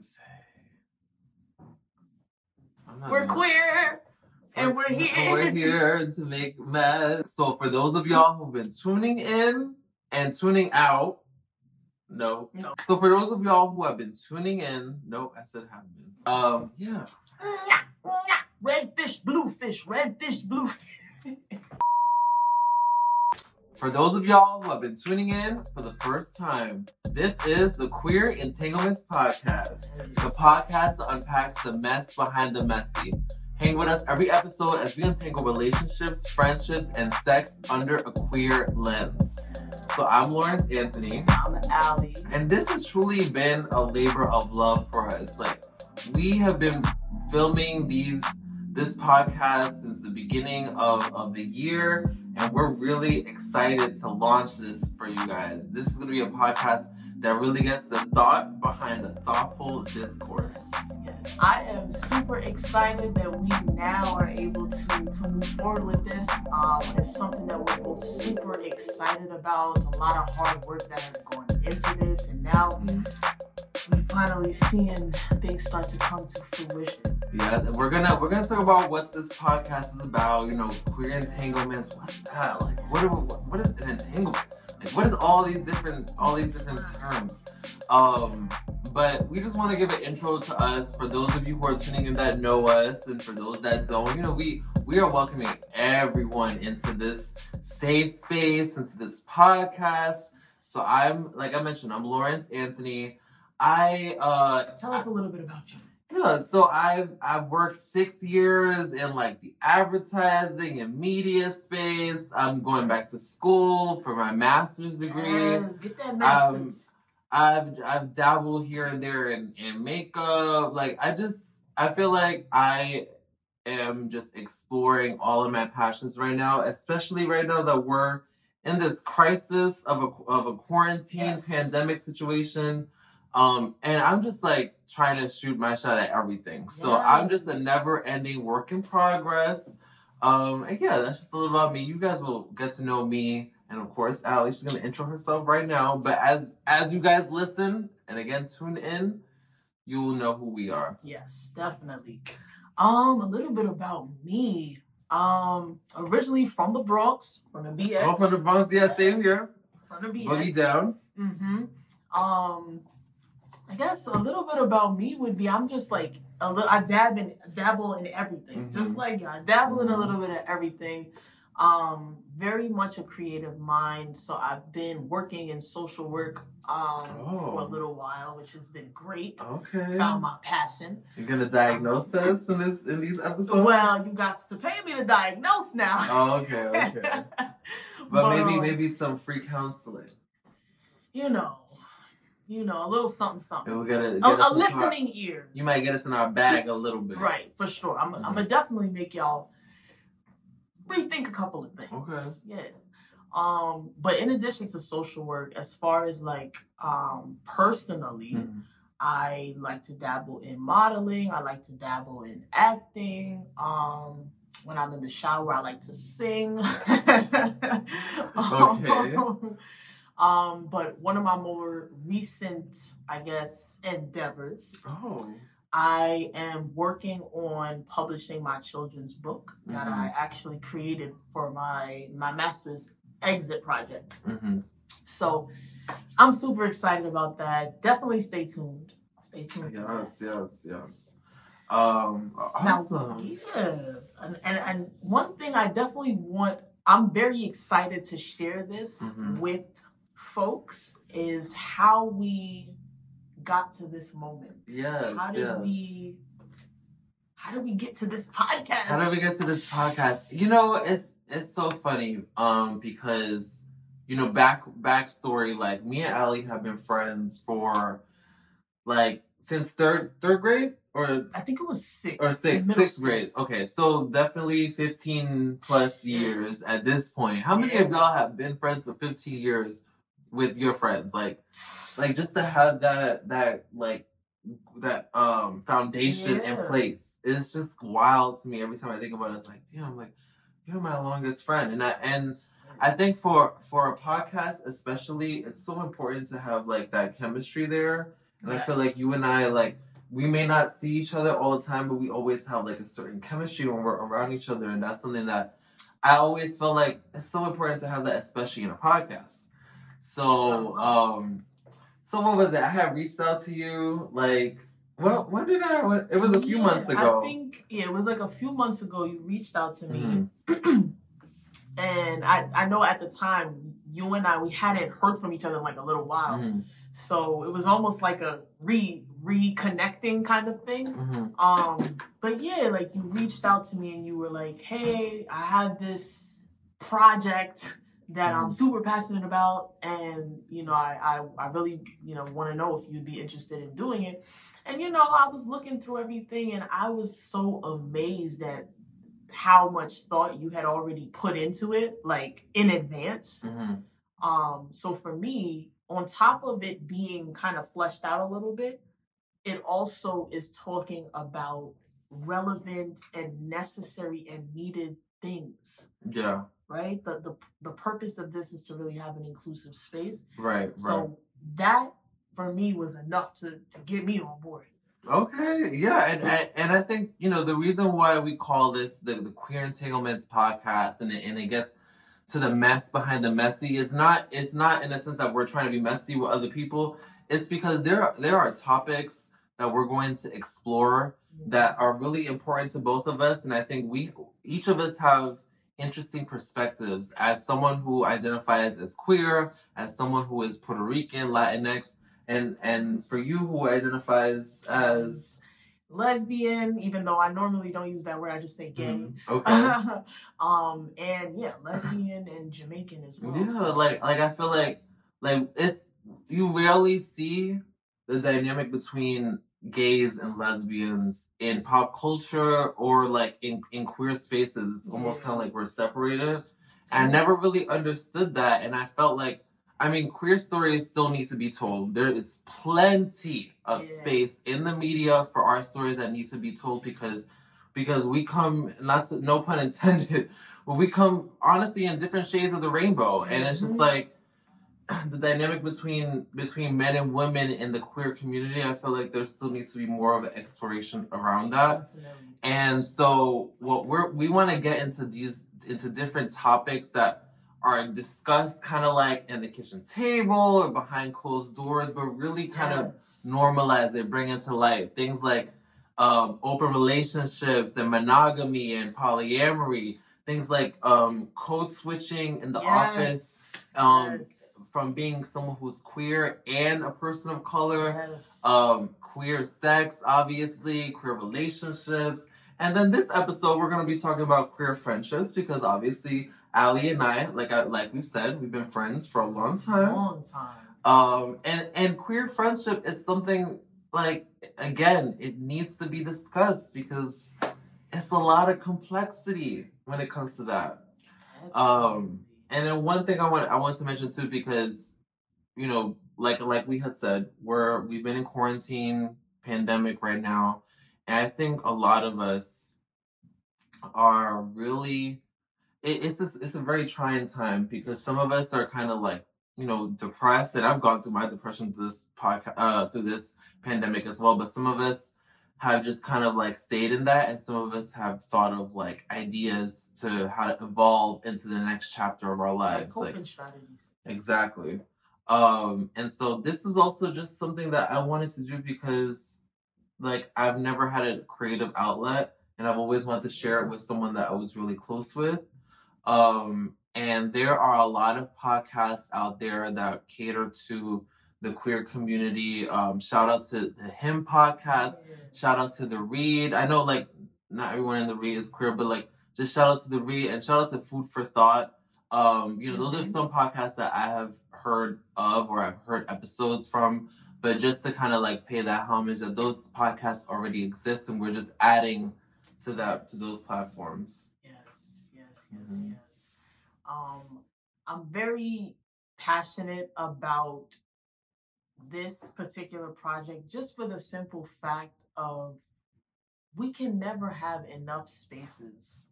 gonna say? I'm not We're queer and we're here. We're here to make mess. So for those of y'all who've been tuning in and tuning out, no. No. So for those of y'all who have been tuning in, no, I said have been. Um, yeah. Red fish, blue fish, red fish, blue fish. For those of y'all who have been tuning in for the first time, this is the Queer Entanglements Podcast, the podcast that unpacks the mess behind the messy. Hang with us every episode as we untangle relationships, friendships, and sex under a queer lens. So I'm Lawrence Anthony, I'm Allie. and this has truly been a labor of love for us. Like we have been filming these this podcast since the beginning of, of the year, and we're really excited to launch this for you guys. This is gonna be a podcast that really gets the thought behind the thoughtful discourse. Yes. I am super excited that we now are able to, to move forward with this. Um, it's something that we're both super excited about. It's a lot of hard work that has gone into this, and now we're finally seeing things start to come to fruition. Yeah, we're gonna we're gonna talk about what this podcast is about. You know, queer entanglements. What's that? Like, what are, what, what is an entanglement? Like, what is all these different all these different terms? Um, but we just want to give an intro to us for those of you who are tuning in that know us, and for those that don't. You know, we we are welcoming everyone into this safe space, into this podcast. So I'm like I mentioned, I'm Lawrence Anthony. I uh Tell us a little bit about you. yeah, so I've I've worked six years in like the advertising and media space. I'm going back to school for my master's degree. Yes, get that masters. I've I've dabbled here and there in, in makeup. Like I just I feel like I am just exploring all of my passions right now, especially right now that we're in this crisis of a of a quarantine Yes. pandemic situation. Um, and I'm just like trying to shoot my shot at everything. So I'm just a never ending work in progress. Um, and yeah, that's just a little about me. You guys will get to know me, and of course, Allie. She's gonna intro herself right now. But as as you guys listen and again tune in, you will know who we are. Yes, definitely. Um, a little bit about me. Um, originally from the Bronx, from the BX. Oh, from the Bronx, yeah, same here. From the BX. Boogie down. Mm-hmm. Um, I guess a little bit about me would be I'm just like a little. I dab in dabble in everything, Mhm. just like you. I dabble in a Mhm. little bit of everything. Um, very much a creative mind. So I've been working in social work um for a Oh. little while, which has been great. Okay. Found my passion. You're gonna diagnose us in this in these episodes. Well, you got to pay me to diagnose now. Oh, okay, okay. But maybe um, maybe some free counseling. you know, you know, a little something, something. Get it. A, a into our- listening ear. you might get us in our bag a little bit. Right, for sure. I'm, I'm Mhm. gonna definitely make y'all rethink a couple of things. Okay. Yeah. Um, but in addition to social work, as far as like um personally, Mhm. I like to dabble in modeling. I like to dabble in acting. Um, when I'm in the shower, I like to sing. Okay. Um, but one of my more recent, I guess, endeavors, Oh. I am working on publishing my children's book that Mhm. I actually created for my my master's exit project. hmm So I'm super excited about that. Definitely stay tuned. Stay tuned. Yes, that. yes, yes. Um, Now, awesome. yeah, and, and and one thing I definitely want. I'm very excited to share this Mhm. with folks is how we got to this moment. Yes, How did yes. we? How did we get to this podcast? How did we get to this podcast? You know, it's it's so funny, um, because you know, back backstory, like me and Allie have been friends for like since third third grade or I think it was six or sixth middle sixth grade. Okay, so definitely fifteen plus years at this point. How many Yeah. of y'all have been friends for fifteen years with your friends? Like, like just to have that that like that um foundation in place. It's just wild to me every time I think about it. It's like, damn, like you're my longest friend, and I and I think for for a podcast especially, it's so important to have like that chemistry there. And I feel like you and I like we may not see each other all the time, but we always have like a certain chemistry when we're around each other, and that's something that I always feel like it's so important to have that, especially in a podcast. So, um, so what was it? I had reached out to you like. Well, when did I? When, it was a few Yeah, months ago. I think yeah, it was like a few months ago. You reached out to me, Mhm. and I I know at the time you and I we hadn't heard from each other in like a little while, Mhm. so it was almost like a re reconnecting kind of thing. Mhm. Um, but yeah, like you reached out to me and you were like, "Hey, I have this project that I'm Mhm. super passionate about, and you know, I I, I really you know want to know if you'd be interested in doing it." And you know, I was looking through everything, and I was so amazed at how much thought you had already put into it, like in advance. Mhm. Um, so for me, on top of it being kind of fleshed out a little bit, it also is talking about relevant and necessary and needed things, Yeah. Right? The the the purpose of this is to really have an inclusive space. Right. Right. So that for me was enough to to get me on board. Okay, yeah, and, and and I think you know the reason why we call this the, the queer entanglements podcast, and it, and it gets to the mess behind the messy is not it's not in the sense that we're trying to be messy with other people. It's because there there are topics that we're going to explore that mm-hmm. are really important to both of us, and I think we each of us have interesting perspectives as someone who identifies as queer, as someone who is Puerto Rican, Latinx, and and for you who identifies as lesbian, even though I normally don't use that word, I just say gay. Mhm. okay um, and yeah, lesbian and Jamaican as well. yeah So- like like i feel like like it's you rarely see the dynamic between gays and lesbians in pop culture or like in in queer spaces It's almost kind of like we're separated i never really understood that and i felt like I mean, queer stories still need to be told. There is plenty of Yeah. space in the media for our stories that need to be told because because we come not to, no pun intended, but we come honestly in different shades of the rainbow, and it's just Mhm. like the dynamic between between men and women in the queer community. I feel like there still needs to be more of an exploration around that. Definitely. And so what we're we want to get into these into different topics that are discussed kind of like in the kitchen table or behind closed doors, but really kind of Yes. normalize it, bring it to light. Things like um, open relationships and monogamy and polyamory. Things like um, code switching in the office um, yes. From being someone who's queer and a person of color Yes. um, queer sex, obviously, queer relationships. And then this episode, we're going to be talking about queer friendships because obviously, Allie and I, like I, like we've said, we've been friends for a long time. long time. Um, and and queer friendship is something like again, it needs to be discussed because it's a lot of complexity when it comes to that. Um, And then one thing I want I want to mention too, because you know, like like we had said, we're we've been in quarantine pandemic right now, and I think a lot of us are really it, it's just, it's a very trying time because some of us are kind of like you know depressed, and I've gone through my depression through this podcast uh through this pandemic as well, but some of us have just kind of like stayed in that and some of us have thought of like ideas to how to evolve into the next chapter of our like lives coping like strategies. exactly um and so this is also just something that i wanted to do because like i've never had a creative outlet and i've always wanted to share it with someone that i was really close with um and there are a lot of podcasts out there that cater to the queer community um shout out to the him podcast Shout out to the Read. I know like not everyone in the Read is queer, but like just shout out to the Read and shout out to Food for Thought. Um, you know, those are some podcasts that I have heard of or I've heard episodes from. But just to kind of like pay that homage that those podcasts already exist and we're just adding to that to those platforms. Yes, yes, yes, Mhm. yes. Um, I'm very passionate about this particular project just for the simple fact of we can never have enough spaces,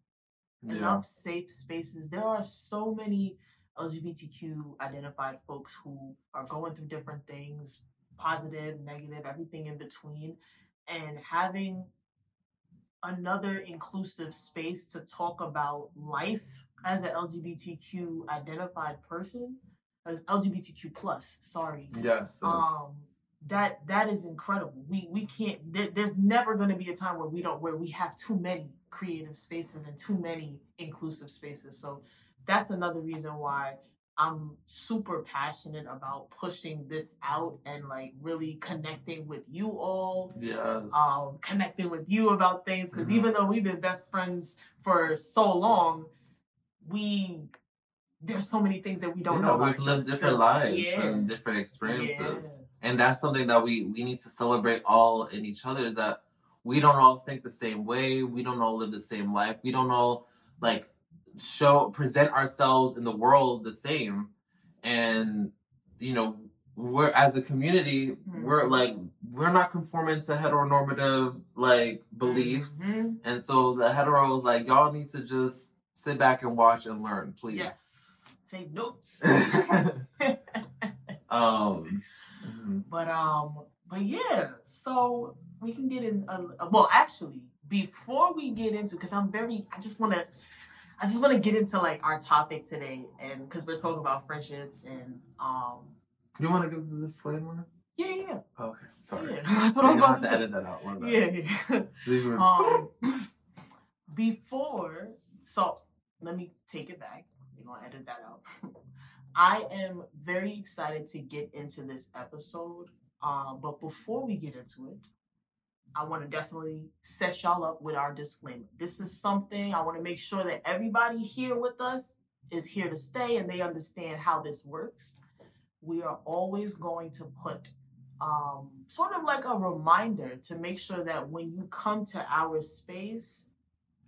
Yeah. enough safe spaces. There are so many LGBTQ identified folks who are going through different things, positive, negative, everything in between. and having another inclusive space to talk about life as an LGBTQ identified person, as LGBTQ plus, sorry. Yes. Um that that is incredible. We we can't there, there's never going to be a time where we don't where we have too many creative spaces and too many inclusive spaces. So that's another reason why I'm super passionate about pushing this out and like really connecting with you all. Yes. Um, connecting with you about things because mm-hmm. even though we've been best friends for so long, we there's so many things that we don't yeah, know. We've lived different lives yeah. and different experiences, yeah. and that's something that we we need to celebrate all in each other. Is that we don't all think the same way. We don't all live the same life. We don't all like show present ourselves in the world the same and you know we're as a community mm-hmm. we're like we're not conforming to heteronormative like beliefs mm-hmm. and so the heteros like y'all need to just sit back and watch and learn please yes take notes um mm-hmm. but um but yeah so we can get in a, well actually before we get into because i'm very i just want to I just want to get into like our topic today, and because we're talking about friendships and um. You want to give the disclaimer? Yeah, yeah. Okay, sorry. Yeah, that's what I was about to, to edit that out. Yeah, yeah. um, before, so let me take it back. Gonna edit that out. I am very excited to get into this episode. Um, but before we get into it, I want to definitely set y'all up with our disclaimer. This is something I want to make sure that everybody here with us is here to stay and they understand how this works. We are always going to put um, sort of like a reminder to make sure that when you come to our space,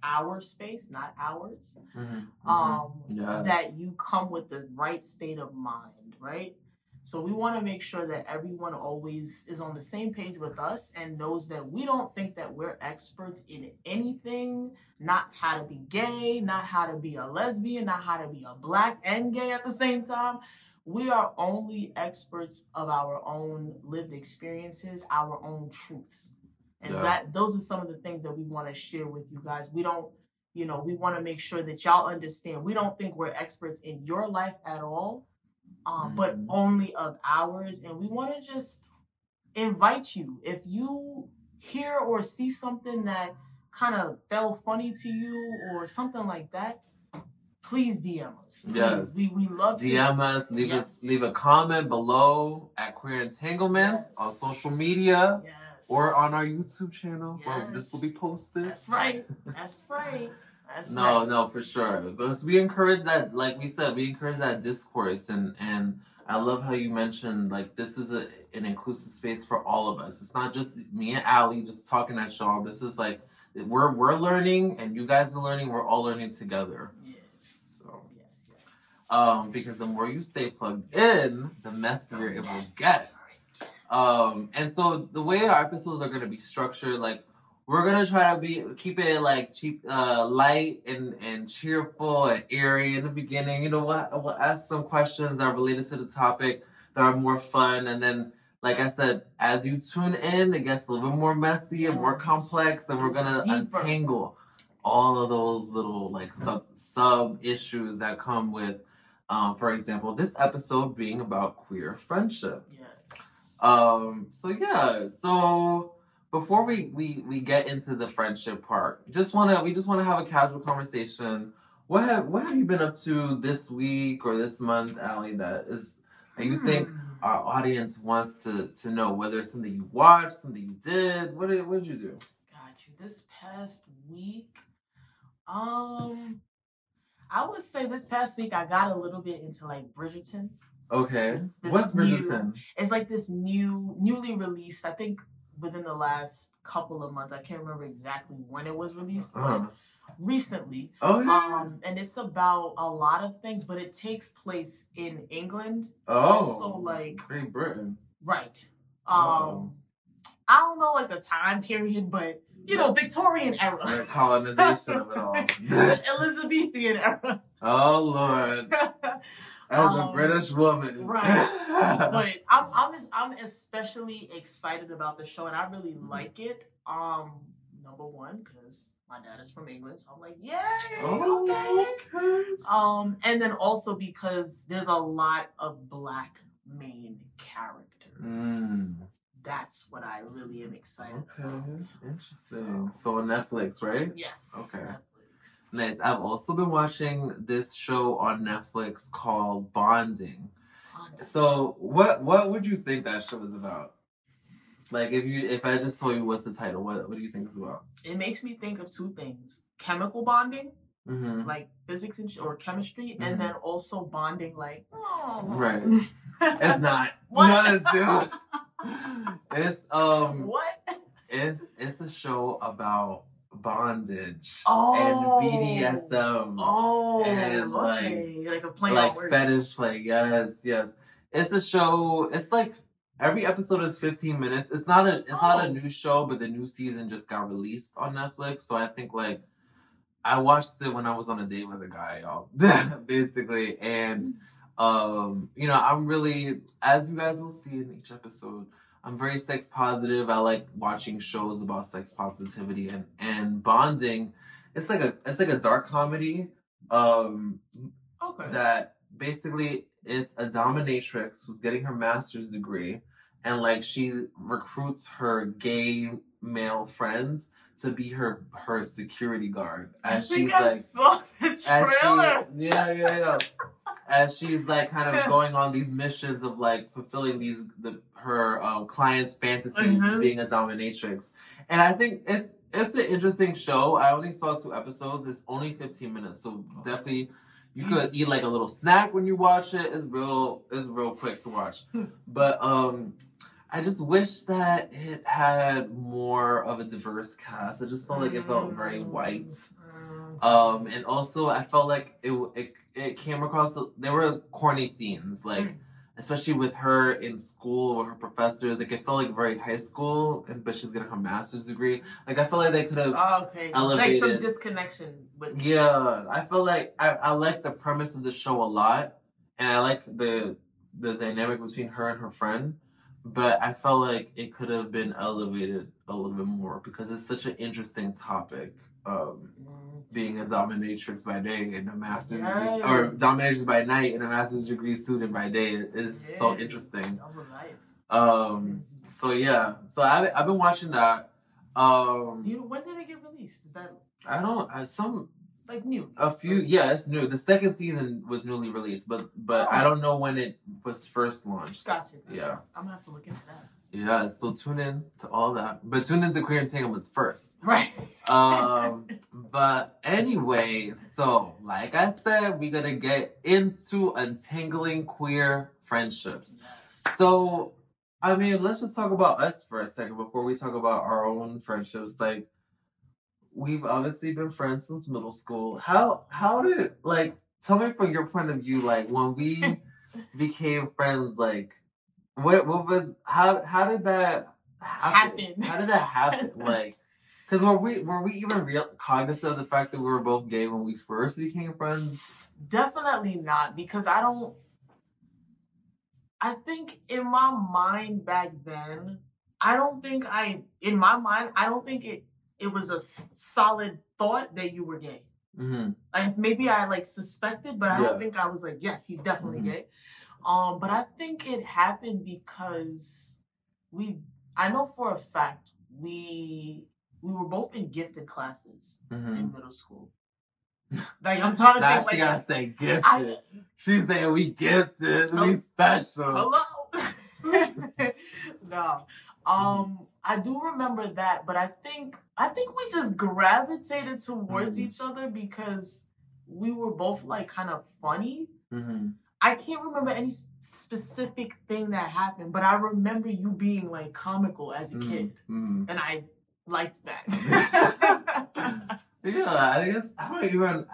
our space, not ours, mm-hmm. um, yes. that you come with the right state of mind, right? So we want to make sure that everyone always is on the same page with us and knows that we don't think that we're experts in anything, not how to be gay, not how to be a lesbian, not how to be a black and gay at the same time. We are only experts of our own lived experiences, our own truths. And yeah. that those are some of the things that we want to share with you guys. We don't, you know, we want to make sure that y'all understand. We don't think we're experts in your life at all um, mm-hmm. but only of ours. And we want to just invite you if you hear or see something that kind of felt funny to you or something like that. Please DM us. Please. Yes, we, we love DM to. us. Leave yes. us leave a comment below at Queer Entanglements yes. on social media. Yes. Or on our YouTube channel where this will be posted. That's right. That's right. That's no, right. no, for sure. Because we encourage that, like we said, we encourage that discourse, and and I love how you mentioned like this is a an inclusive space for all of us. It's not just me and Allie just talking at y'all. This is like we're we're learning, and you guys are learning. We're all learning together. Yeah. So yes, yes. Um, because the more you stay plugged in, the messier it will get. Um, and so the way our episodes are going to be structured, like we're gonna try to be keep it like cheap, uh, light and and cheerful and airy in the beginning. You know, we'll, we'll ask some questions that are related to the topic that are more fun, and then, like I said, as you tune in, it gets a little bit more messy and more complex, and we're gonna untangle all of those little like sub sub issues that come with, um, for example, this episode being about queer friendship. Yes. Um. So yeah. So before we we we get into the friendship part, just wanna we just wanna have a casual conversation. What have what have you been up to this week or this month, Allie, That is, that you think hmm. our audience wants to to know whether it's something you watched, something you did. What did what did you do? Got you. This past week, um, I would say this past week I got a little bit into like Bridgerton. Okay. This, this What's? New, it's like this new, newly released. I think within the last couple of months. I can't remember exactly when it was released, uh-huh. but recently. Oh yeah. Um, and it's about a lot of things, but it takes place in England. Oh. Also, like Great Britain. Right. Um, oh. I don't know like the time period, but you know, Victorian era. The colonization of it all. Elizabethan era. Oh Lord. As a Um, British woman. right. but I'm I'm es- I'm especially excited about the show, and I really like it. Um, number one because my dad is from England, so I'm like, yay, Oh, okay. okay. Um, and then also because there's a lot of black main characters. Mm, That's what I really am excited okay. about. Interesting. So on Netflix, right? Yes. Okay. Netflix. Nice. I've also been watching this show on Netflix called Bonding. So what what would you think that show is about? Like if you if I just told you what's the title, what what do you think it's about? It makes me think of two things: chemical bonding, Mm-hmm. like physics and, or chemistry, Mhm. and then also bonding, like oh, Right. It's not. What? None of the two. It's um what? it's it's a show about bondage Oh. and BDSM. Oh, And, like- okay. like, a play like fetish play. Yes, yes. It's a show. It's like every episode is 15 minutes. It's not a it's not a Oh. new show, but the new season just got released on Netflix. So I think like I watched it when I was on a date with a guy, y'all. Basically. And um, you know, I'm really as you guys will see in each episode, I'm very sex positive. I like watching shows about sex positivity and and bonding. It's like a it's like a dark comedy. Um Okay. that basically is a dominatrix who's getting her master's degree and like she recruits her gay male friends to be her her security guard I as think she's I like saw the trailer. she yeah yeah yeah as she's like kind of going on these missions of like fulfilling these the her um, clients fantasies Mhm. being a dominatrix and i think it's it's an interesting show i only saw two episodes it's only 15 minutes so definitely you could eat like a little snack when you watch it it's real it's real quick to watch but um I just wish that it had more of a diverse cast. I just felt like it felt very white. Mm. Um, and also I felt like it it, it came across there were corny scenes like Mm. especially with her in school with her professors like it felt like very high school and but she's getting her master's degree like I felt like they could have Oh, okay. Like some disconnection with yeah I feel like I, I like the premise of the show a lot and I like the the dynamic between her and her friend but I felt like it could have been elevated a little bit more because it's such an interesting topic um being a dominatrix by day and a master's Yes. degree, or dominatrix by night and a master's degree student by day is so interesting. Um, so yeah, so I I've been watching that. Um, you when did it get released? Is that I don't I, some like new? a few yeah it's new. The second season was newly released, but but I don't know when it was first launched. Gotcha. Yeah. I'm gonna have to look into that. Yeah, so tune in to all that, but tune into Queer Entanglements first. Right. Um, but anyway, so like I said, we're gonna get into untangling queer friendships. Yes. So, I mean, let's just talk about us for a second before we talk about our own friendships. Like, we've obviously been friends since middle school. How how did like tell me from your point of view, like when we became friends, like what what was how how did that happen? Happen. How did that happen? Like. Cause were we were we even real cognizant of the fact that we were both gay when we first became friends? Definitely not because I don't. I think in my mind back then, I don't think I in my mind I don't think it it was a s- solid thought that you were gay. Mm-hmm. Like maybe I like suspected, but I Yeah. don't think I was like, yes, he's definitely Mhm. gay. Um, but I think it happened because we I know for a fact we we were both in gifted classes Mm-hmm. in middle school. Like I'm trying to Now think she like gotta say gifted. I She's saying we gifted, we special. hello. no. Um I do remember that, but I think I think we just gravitated towards Mhm. each other because we were both like kind of funny. Mm-hmm. I can't remember any specific thing that happened, but I remember you being like comical as a kid, Mm-hmm. and I liked that. Yeah, I guess I don't even.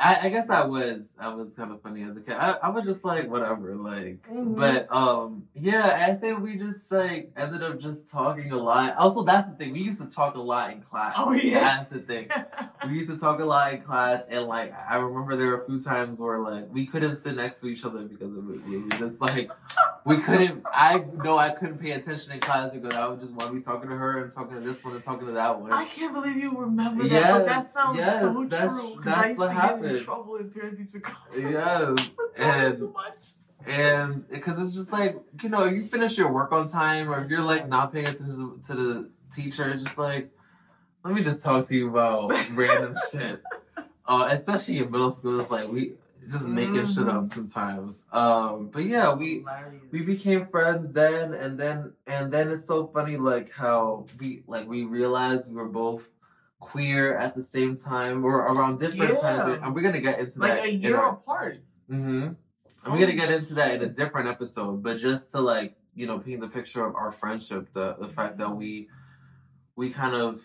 I, I guess I was I was kind of funny as a kid. I, I was just like whatever, like. Mhm. But um, yeah, I think we just like ended up just talking a lot. Also, that's the thing. We used to talk a lot in class. Oh, yeah. that's the thing. We used to talk a lot in class, and like I remember there were a few times where like we couldn't sit next to each other because of it. We was just like we couldn't. I know I couldn't pay attention in class because I would just want to be talking to her and talking to this one and talking to that one. I can't believe you remember that, but that sounds yes, so that's- true. that's what get in trouble in parent teacher conference Yes, and- too much. and because it's just like you know you finish your work on time or if you're like not paying attention to the teacher it's just like let me just talk to you about random shit uh especially in middle school it's like we just making shit up sometimes um but yeah we Hilarious. we became friends then and then and then it's so funny like how we like we realized we were both queer at the same time or around different Yeah. times and we're gonna get into like that a year our- apart. Mm-hmm. And we're gonna get into that in a different episode, but just to like, you know, paint the picture of our friendship, the the fact that we we kind of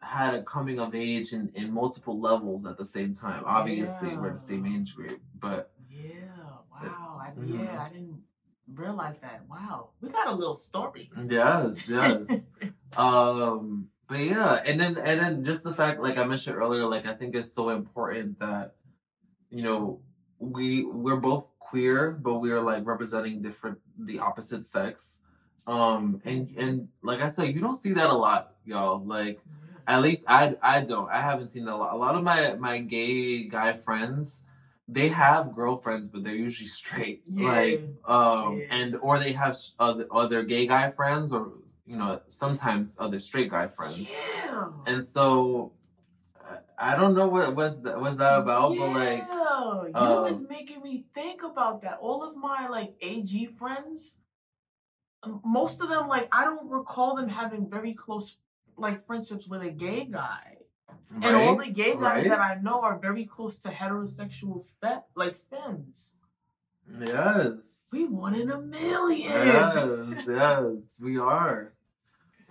had a coming of age in, in multiple levels at the same time. Obviously we're the same age group, but Yeah. Wow. I, Mhm. Yeah, I didn't realize that. Wow. We got a little story. yes, yes. um but yeah, and then and then just the fact like I mentioned earlier, like I think it's so important that you know, we we're both queer, but we are like representing different the opposite sex. Um and and like I said, you don't see that a lot, y'all. Like at least I I don't. I haven't seen that a lot. A lot of my my gay guy friends, they have girlfriends, but they're usually straight. Yeah. Like um Yeah. and or they have other other gay guy friends or you know sometimes other straight guy friends. Yeah. And so I- don't know what was that was that about, but like you uh, was making me think about that. All of my like AG friends, most of them like I don't recall them having very close like friendships with a gay guy. And all right? the gay guys Right? that I know are very close to heterosexual fe- like femmes. Yes. We one in a million. Yes, yes, we are.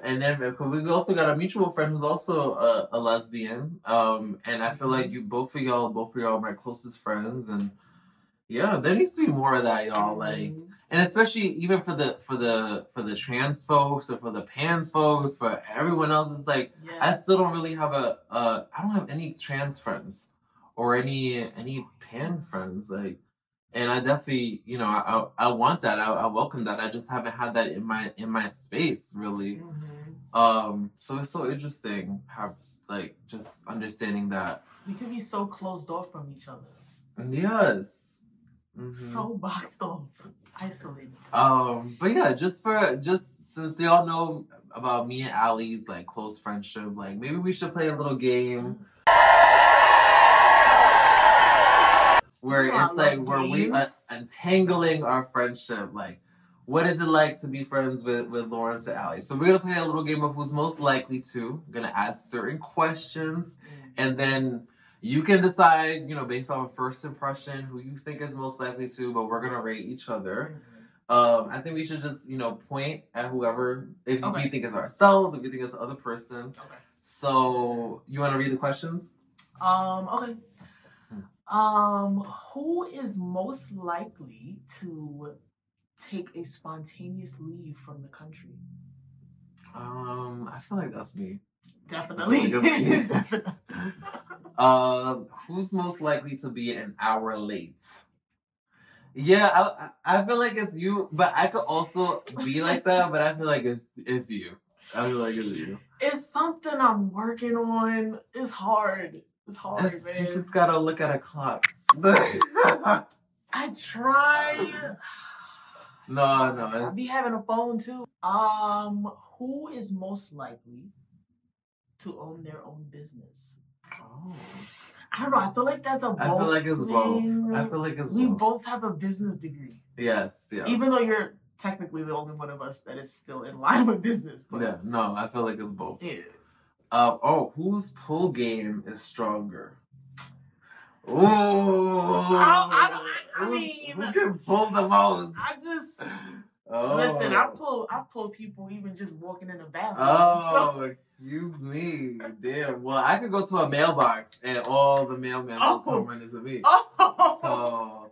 And then we also got a mutual friend who's also a, a lesbian. Um, and I feel like you both of y'all, both of y'all are my closest friends, and yeah, there needs to be more of that, y'all. Like, Mhm. and especially even for the for the for the trans folks or for the pan folks, for everyone else, it's like I still don't really have a uh don't have any trans friends or any any pan friends like and I definitely you know I I, want that. I, I welcome that. I just haven't had that in my in my space really. Mhm. um so it's so interesting how like just understanding that. We could be so closed off from each other, yes. Mhm. so boxed off, isolated. Um, but yeah, just for just since y'all know about me and Allie's like close friendship, like maybe we should play a little game where I it's like love where we uh, games. untangling our friendship. Like, what is it like to be friends with with Lawrence and Allie? So we're gonna play a little game of who's most likely to. We're gonna ask certain questions, and then you can decide, you know, based on first impression, who you think is most likely to. But we're gonna rate each other. Um, I think we should just, you know, point at whoever if Okay. you think it's ourselves, if you think it's the other person. Okay. So you want to read the questions? Um, okay. Um, who is most likely to take a spontaneous leave from the country? Um, I feel like that's me. Definitely. Definitely. Um, who's most likely to be an hour late? Yeah, I I feel like it's you, but I could also be like that. But I feel like it's it's you. I feel like it's you. It's something I'm working on. It's hard. It's hard, man. you just gotta look at a clock. I try. no, no, I be having a phone too. Um, who is most likely to own their own business? oh. I don't know. I feel like that's a both I feel like it's thing. both. I feel like it's we both. both have a business degree, Yes, yes. even though you're technically the only one of us that is still in line with business. But yeah, no, I feel like it's both. yeah. Uh, oh, whose pull game is stronger? Ooh, I- I- I mean- who can pull the most? I just Oh. Listen, I pull I pull people even just walking in the bathroom. Oh, excuse me. Damn. Well, I could go to a mailbox and all the mailmen Oh. will come running to me. Oh, So,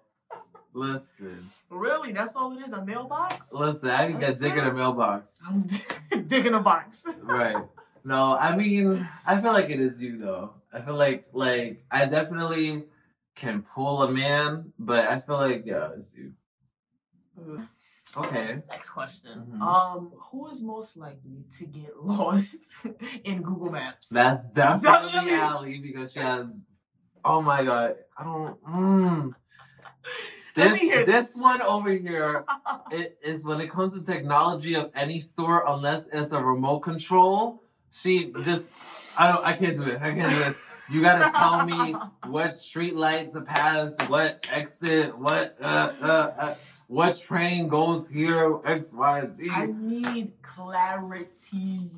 listen. really? That's all it is? A mailbox? Listen, I can get That's digging a mailbox. I'm digging a box. Right. No, I mean, I feel like it is you though. I feel like like I definitely can pull a man, but I feel like yeah, it's you. Okay. Next question. Mhm. Um, who is most likely to get lost in Google Maps? That's definitely Definitely. Allie because she has oh my god. I don't mm. This this this. one over here it is when it comes to technology of any sort, unless it's a remote control, she just I don't I can't do it. I can't do this. You gotta tell me what street light to pass, what exit, what uh, uh, uh what train goes here, X, Y, Z. I need clarity.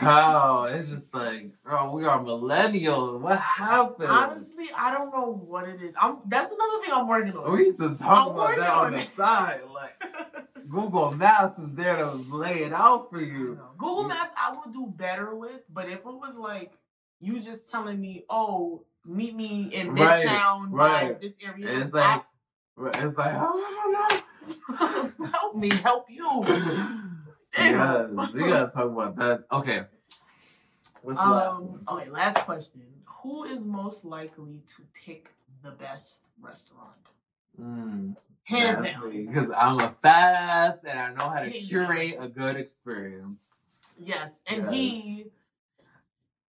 Oh, It's just like, oh, we are millennials. What happened? Honestly, I don't know what it is. I'm that's another thing I'm working on. we used to talk I'm about that on on the side. Like Google Maps is there to lay it out for you. Google Maps I would do better with, but if it was like you just telling me, oh, meet me in Right, Midtown by right. this area, It's like, it's like, oh, I I- help me help you. Damn. yes, we gotta talk about that. Okay. What's the last Um, one? okay, last question. Who is most likely to pick the best restaurant? Mm, Hands down. Because I'm a fat ass and I know how to Hands curate a good experience. Yes, and Yes. he,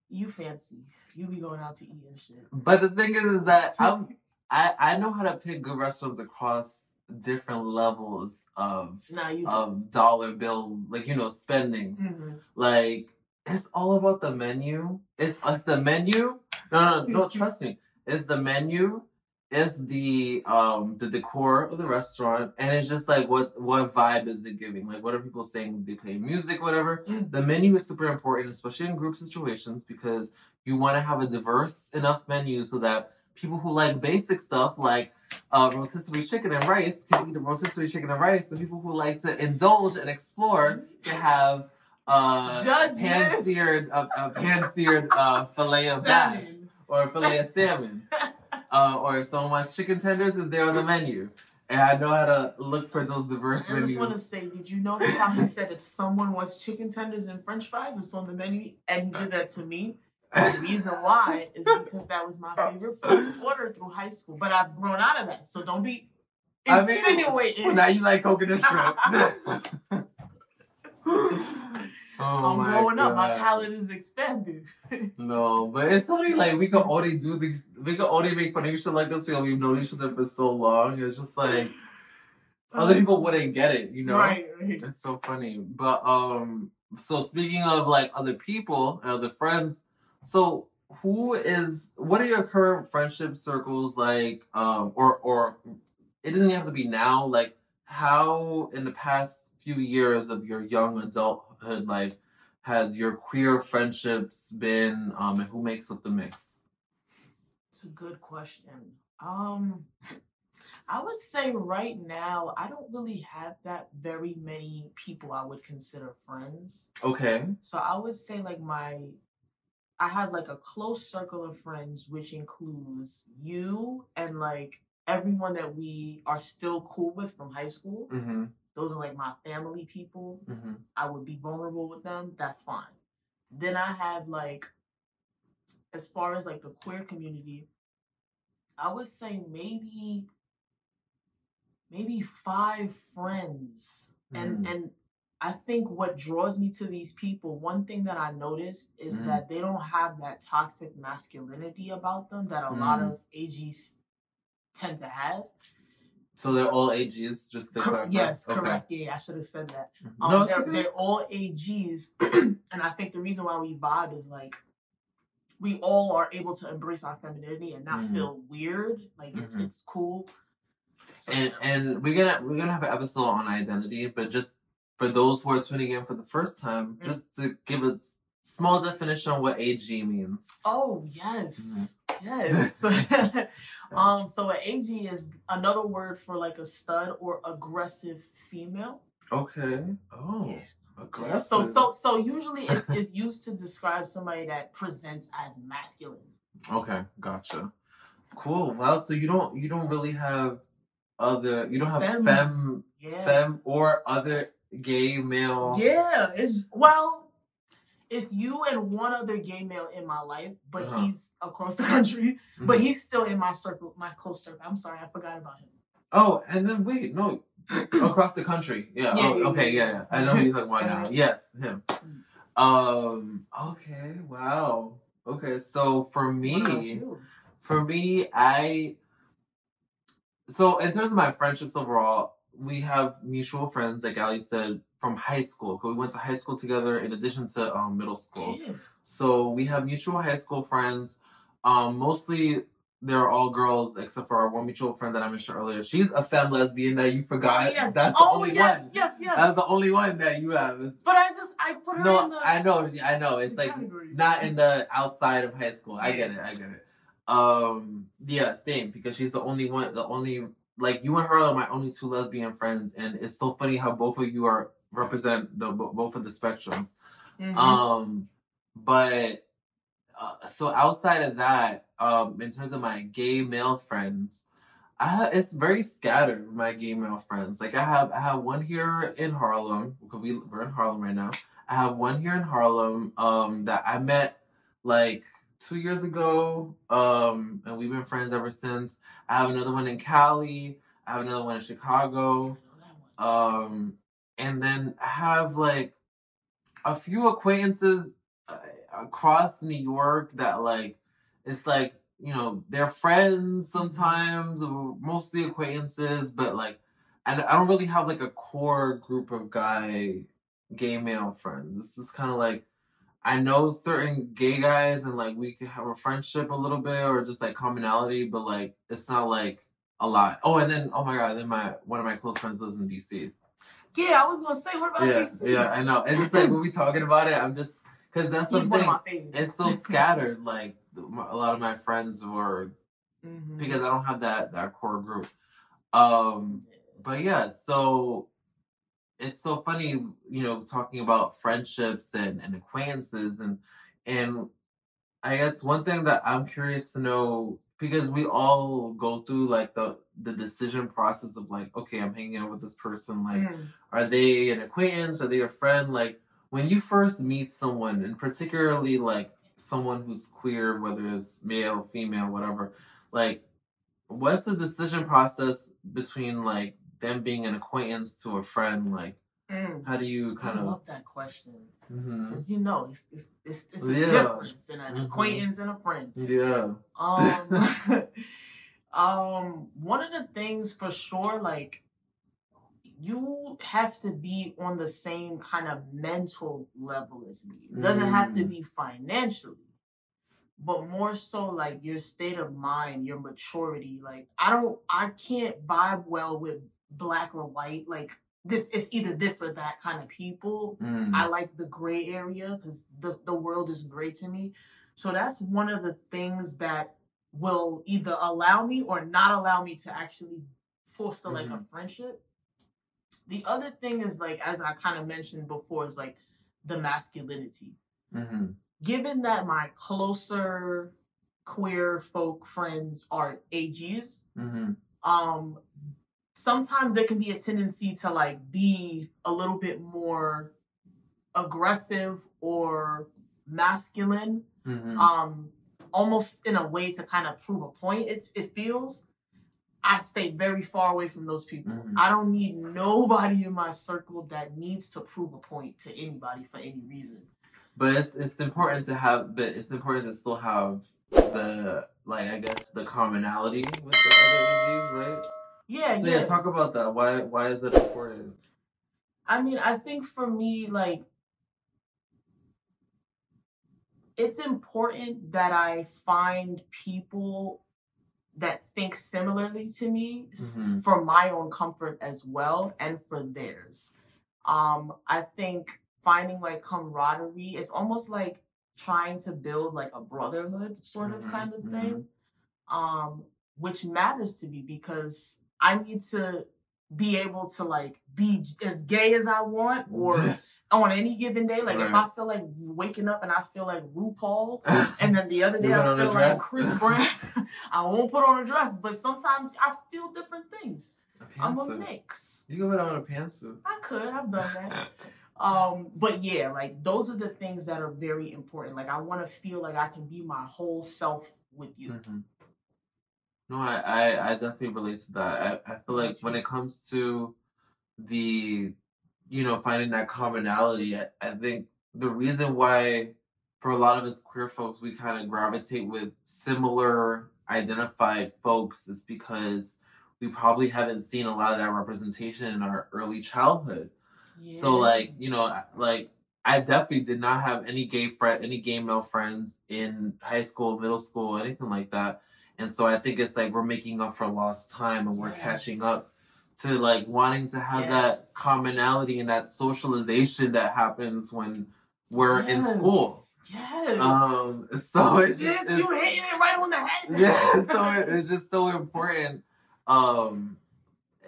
you fancy. You be going out to eat and shit. But the thing is, is that I'm I I know how to pick good restaurants across different levels of Nah, of dollar bill, like you know, spending. Mhm. Like it's all about the menu. It's it's the menu. No, no, no. Trust me. It's the menu. It's the um the decor of the restaurant, and it's just like what what vibe is it giving? Like what are people saying? They play music, whatever. Mm. The menu is super important, especially in group situations, because you want to have a diverse enough menu so that people who like basic stuff like uh, rotisserie chicken and rice can eat a rotisserie chicken and rice, and people who like to indulge and explore can have uh, pan seared a, a pan seared uh, fillet of bass or fillet of salmon, uh, or so much chicken tenders is there on the menu, and I know how to look for those diverse I just want to say, did you notice how he said if someone wants chicken tenders and French fries, it's on the menu, and he did that to me. The reason why is because that was my favorite food order through high school, but I've grown out of that, so don't be I mean, insinuating. Well, now you like coconut shrimp. oh I'm growing up, my palate is expanded. No, but it's only like we can only do these. We can only make fun of each other like this because we've known each other for so long. It's just like other people wouldn't get it, you know. Right, right. It's so funny. But um, so speaking of like other people and other friends, so who is? What are your current friendship circles like? Um, or or it doesn't have to be now. Like how in the past few years of your young adulthood life has your queer friendships been? Um, and who makes up the mix? It's a good question. Um, I would say right now I don't really have that very many people I would consider friends. Okay. So I would say like my I have like a close circle of friends which includes you and like everyone that we are still cool with from high school. Mm-hmm. Those are like my family people. Mm-hmm. I would be vulnerable with them. That's fine. Then I have like as far as like the queer community, I would say maybe maybe five friends. And Mm. and I think what draws me to these people, one thing that I noticed is Mm. that they don't have that toxic masculinity about them that a lot Mm. of AGs tend to have. So they're all AGs, just to clarify. yes, Okay. correct. Yeah, I should have said that. Um, no, they're, they're all AGs, and I think the reason why we vibe is like we all are able to embrace our femininity and not Mhm. feel weird. Like it's it's cool. So, and and we're gonna we're gonna have an episode on identity, but just for those who are tuning in for the first time, Mm. just to give a small definition of what AG means. oh yes, Mm-hmm. yes. um, so an AG is another word for like a stud or aggressive female. Okay. Oh. Yeah. Aggressive. So so so usually it's, it's used to describe somebody that presents as masculine. Okay, gotcha. Cool. Well, so you don't you don't really have other you don't have fem fem, Yeah. femme or other gay male. Yeah, it's well, it's you and one other gay male in my life, but Uh-huh. he's across the country. But Mhm. he's still in my circle, my close circle. I'm sorry, I forgot about him. Oh, and then wait, no, across the country. Yeah. Yeah, oh, yeah, okay. yeah. Yeah. I know who you're talking about now. Yes, him. Um. Okay. Wow. Okay. So for me, for me, I. So in terms of my friendships overall, we have mutual friends, like Allie said, from high school. 'cause We went to high school together in addition to um, middle school. Yeah. So we have mutual high school friends. Um, mostly they're all girls except for our one mutual friend that I mentioned earlier. She's a femme lesbian that you forgot. Oh, yes. That's the oh, only yes, one. yes, yes. That's the only one that you have. But I just I put her in no, the I know, I know. It's like category. not in the outside of high school. I get it. I get it. Um, yeah, same because she's the only one, the only like you and her are my only two lesbian friends, and it's so funny how both of you are represent the both of the spectrums. Mhm. Um, but uh, so outside of that, um, in terms of my gay male friends, I it's very scattered. My gay male friends, like I have, I have one here in Harlem because we we're in Harlem right now. I have one here in Harlem, um, that I met like two years ago, um, and we've been friends ever since. I have another one in Cali. I have another one in Chicago. Um, and then I have like a few acquaintances uh, across New York that like it's like you know they're friends sometimes, mostly acquaintances, but like and I don't really have like a core group of guy gay male friends. This is kind of like I know certain gay guys and like we could have a friendship a little bit or just like commonality, but like it's not like a lot. Oh, and then oh my god, then my one of my close friends lives in DC. Yeah, I was gonna say, what about Yeah, DC? yeah, I know. It's just like when we talking about it, I'm just because that's He's something. my favorites. It's so scattered. Like a lot of my friends were Mhm. because I don't have that that core group. Um, but yeah, so it's so funny, you know, talking about friendships and, and acquaintances and and I guess one thing that I'm curious to know because we all go through like the the decision process of like, okay, I'm hanging out with this person, like Mm. are they an acquaintance? Are they a friend? Like when you first meet someone, and particularly like someone who's queer, whether it's male, female, whatever, like what's the decision process between like them being an acquaintance to a friend? Like Mm. how do you I kind of? love that question. Because you know, it's it's, it's, it's a Yeah. difference in an Mhm. acquaintance and a friend. Yeah. Um, um, one of the things for sure, like you have to be on the same kind of mental level as me. It doesn't have to Mm. be financially, but more so like your state of mind, your maturity. Like I don't, I can't vibe well with black or white. Like this, it's either this or that kind of people. Mm. I like the gray area because the, the world is gray to me. So that's one of the things that will either allow me or not allow me to actually foster like a friendship. The other thing is like, as I kind of mentioned before, is like the masculinity. hmm Given that my closer queer folk friends are AGs, hmm um sometimes there can be a tendency to like be a little bit more aggressive or masculine hmm um almost in a way to kind of prove a point it's it feels i stay very far away from those people Mhm. i don't need nobody in my circle that needs to prove a point to anybody for any reason But it's it's important to have, but it's important to still have the like I guess the commonality with the other AGs, right? Yeah So yeah yeah, talk about that. Why why is it important? I mean, I think for me, like, it's important that I find people that think similarly to me Mhm. for my own comfort as well and for theirs. Um, I think finding like camaraderie is almost like trying to build like a brotherhood sort of Mhm, kind of thing. Um, which matters to me because I need to be able to like be as gay as I want or on any given day. Like right. if I feel like waking up and I feel like RuPaul, and then the other day I feel like Chris Brown, I won't put on a dress. But sometimes I feel different things. A I'm a mix. You can put on a pantsuit. I could. I've done that. um, but yeah, like those are the things that are very important. Like I want to feel like I can be my whole self with you. Mm-hmm. No, I, I, I definitely relate to that. I, I feel like when it comes to the you know, finding that commonality. I, I think the reason why, for a lot of us queer folks, we kind of gravitate with similar identified folks is because we probably haven't seen a lot of that representation in our early childhood. Yeah. So, like, you know, like I definitely did not have any gay friend, any gay male friends in high school, middle school, anything like that. And so I think it's like we're making up for lost time and we're yes. catching up to like wanting to have yes. that commonality and that socialization that happens when we're yes. in school. Yes. Um. So it's just it's, you hitting it right on the head. Yeah. So it, it's just so important. Um.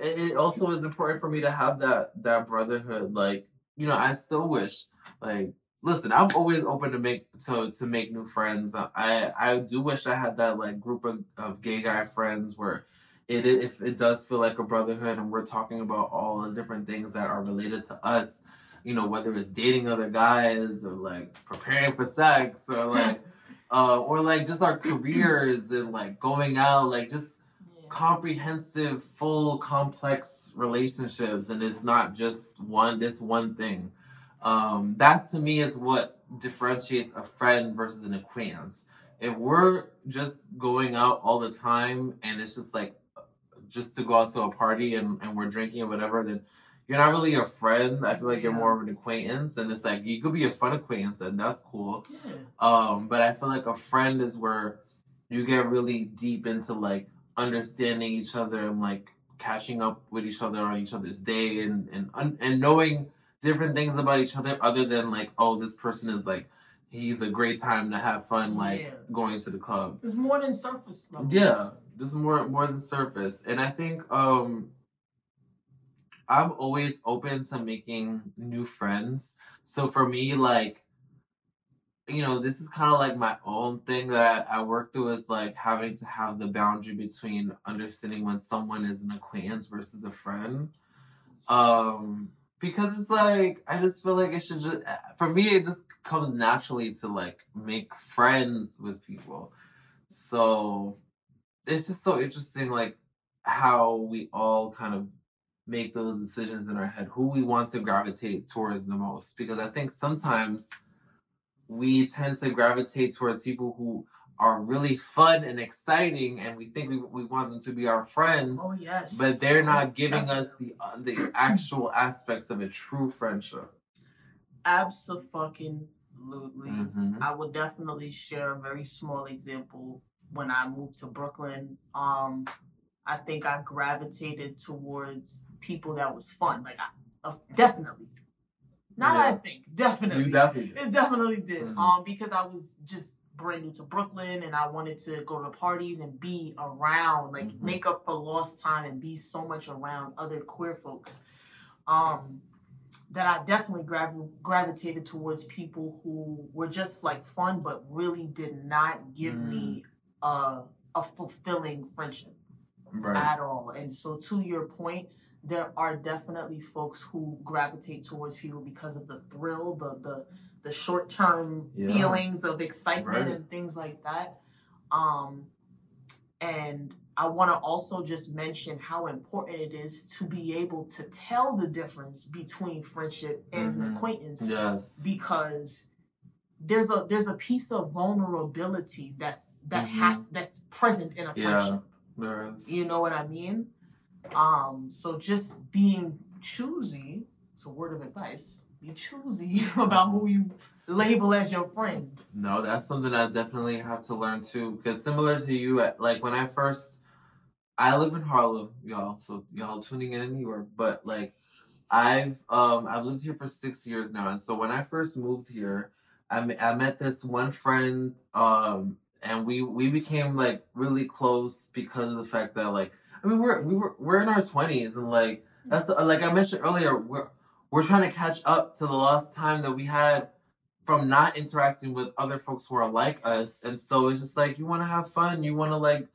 It, it also is important for me to have that that brotherhood. Like you know, I still wish like listen, I'm always open to make to to make new friends. I I do wish I had that like group of, of gay guy friends where it if it does feel like a brotherhood and we're talking about all the different things that are related to us you know whether it's dating other guys or like preparing for sex or like uh or like just our careers and like going out like just comprehensive full complex relationships. And it's not just one this one thing um that to me is what differentiates a friend versus an acquaintance if we're just going out all the time and it's just like just to go out to a party and, and we're drinking or whatever, then you're not really a friend. I feel like you're more of an acquaintance, and it's like you could be a fun acquaintance, and that's cool. Yeah. Um, but I feel like a friend is where you get really deep into like understanding each other and like catching up with each other on each other's day and and and knowing different things about each other other than like oh this person is like he's a great time to have fun like yeah. going to the club. It's more than surface level. Yeah this is more more than surface and i think um i'm always open to making new friends so for me like you know this is kind of like my own thing that I, I work through is like having to have the boundary between understanding when someone is an acquaintance versus a friend um because it's like I just feel like it should just for me it just comes naturally to like make friends with people. So it's just so interesting, like how we all kind of make those decisions in our head, who we want to gravitate towards the most. Because I think sometimes we tend to gravitate towards people who are really fun and exciting, and we think we, we want them to be our friends. Oh yes, but they're not giving Definitely. us the uh, the actual aspects of a true friendship. Absolutely. Mm-hmm. I would definitely share a very small example when I moved to Brooklyn, um, I think I gravitated towards people that was fun. Like, I, uh, definitely. Not yeah. I think, definitely. You definitely did. It definitely did. Mm-hmm. Um, because I was just brand new to Brooklyn and I wanted to go to parties and be around, like mm-hmm. make up for lost time and be so much around other queer folks. Um, that I definitely grav- gravitated towards people who were just like fun, but really did not give mm. me a, a fulfilling friendship right. at all. And so, to your point, there are definitely folks who gravitate towards people because of the thrill, the the the short term yeah. feelings of excitement right. and things like that. Um, and I want to also just mention how important it is to be able to tell the difference between friendship and mm-hmm. acquaintance. Yes. Because there's a there's a piece of vulnerability that's that mm-hmm. has that's present in a friendship. Yeah, you know what I mean? Um, so just being choosy, it's a word of advice. Be choosy about who you label as your friend. No, that's something I definitely had to learn too. Because similar to you, like when I first, I live in Harlem, y'all. So y'all tuning in in New York, but like I've um I've lived here for six years now, and so when I first moved here, I, I met this one friend um and we we became like really close because of the fact that like I mean, we're we were we're in our twenties, and like that's the, like I mentioned earlier, we're we're trying to catch up to the lost time that we had from not interacting with other folks who are like us, and so it's just like you want to have fun, you want to like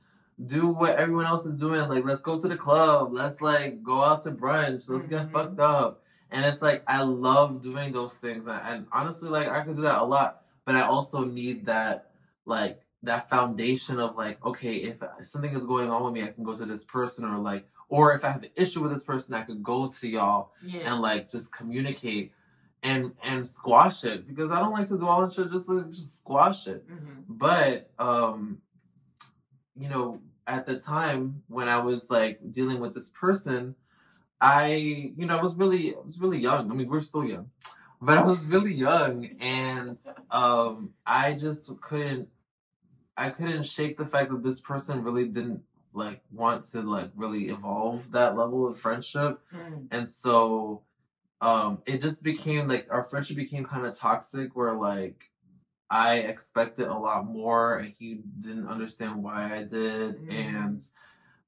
do what everyone else is doing. Like, let's go to the club, let's like go out to brunch, let's get Mhm. fucked up, and it's like I love doing those things, and, and honestly, like I could do that a lot, but I also need that like that foundation of like, okay, if something is going on with me, I can go to this person, or like, or if I have an issue with this person, I could go to y'all Yeah. and like just communicate and and squash it because I don't like to dwell on shit. Just just squash it. hmm But um, you know, at the time when I was like dealing with this person, I you know I was really I was really young. I mean, we're still young, but I was really young, and um, I just couldn't I couldn't shake the fact that this person really didn't like want to like really evolve that level of friendship Mm. and so um it just became like our friendship became kind of toxic where like i expected a lot more and he didn't understand why i did Mm. and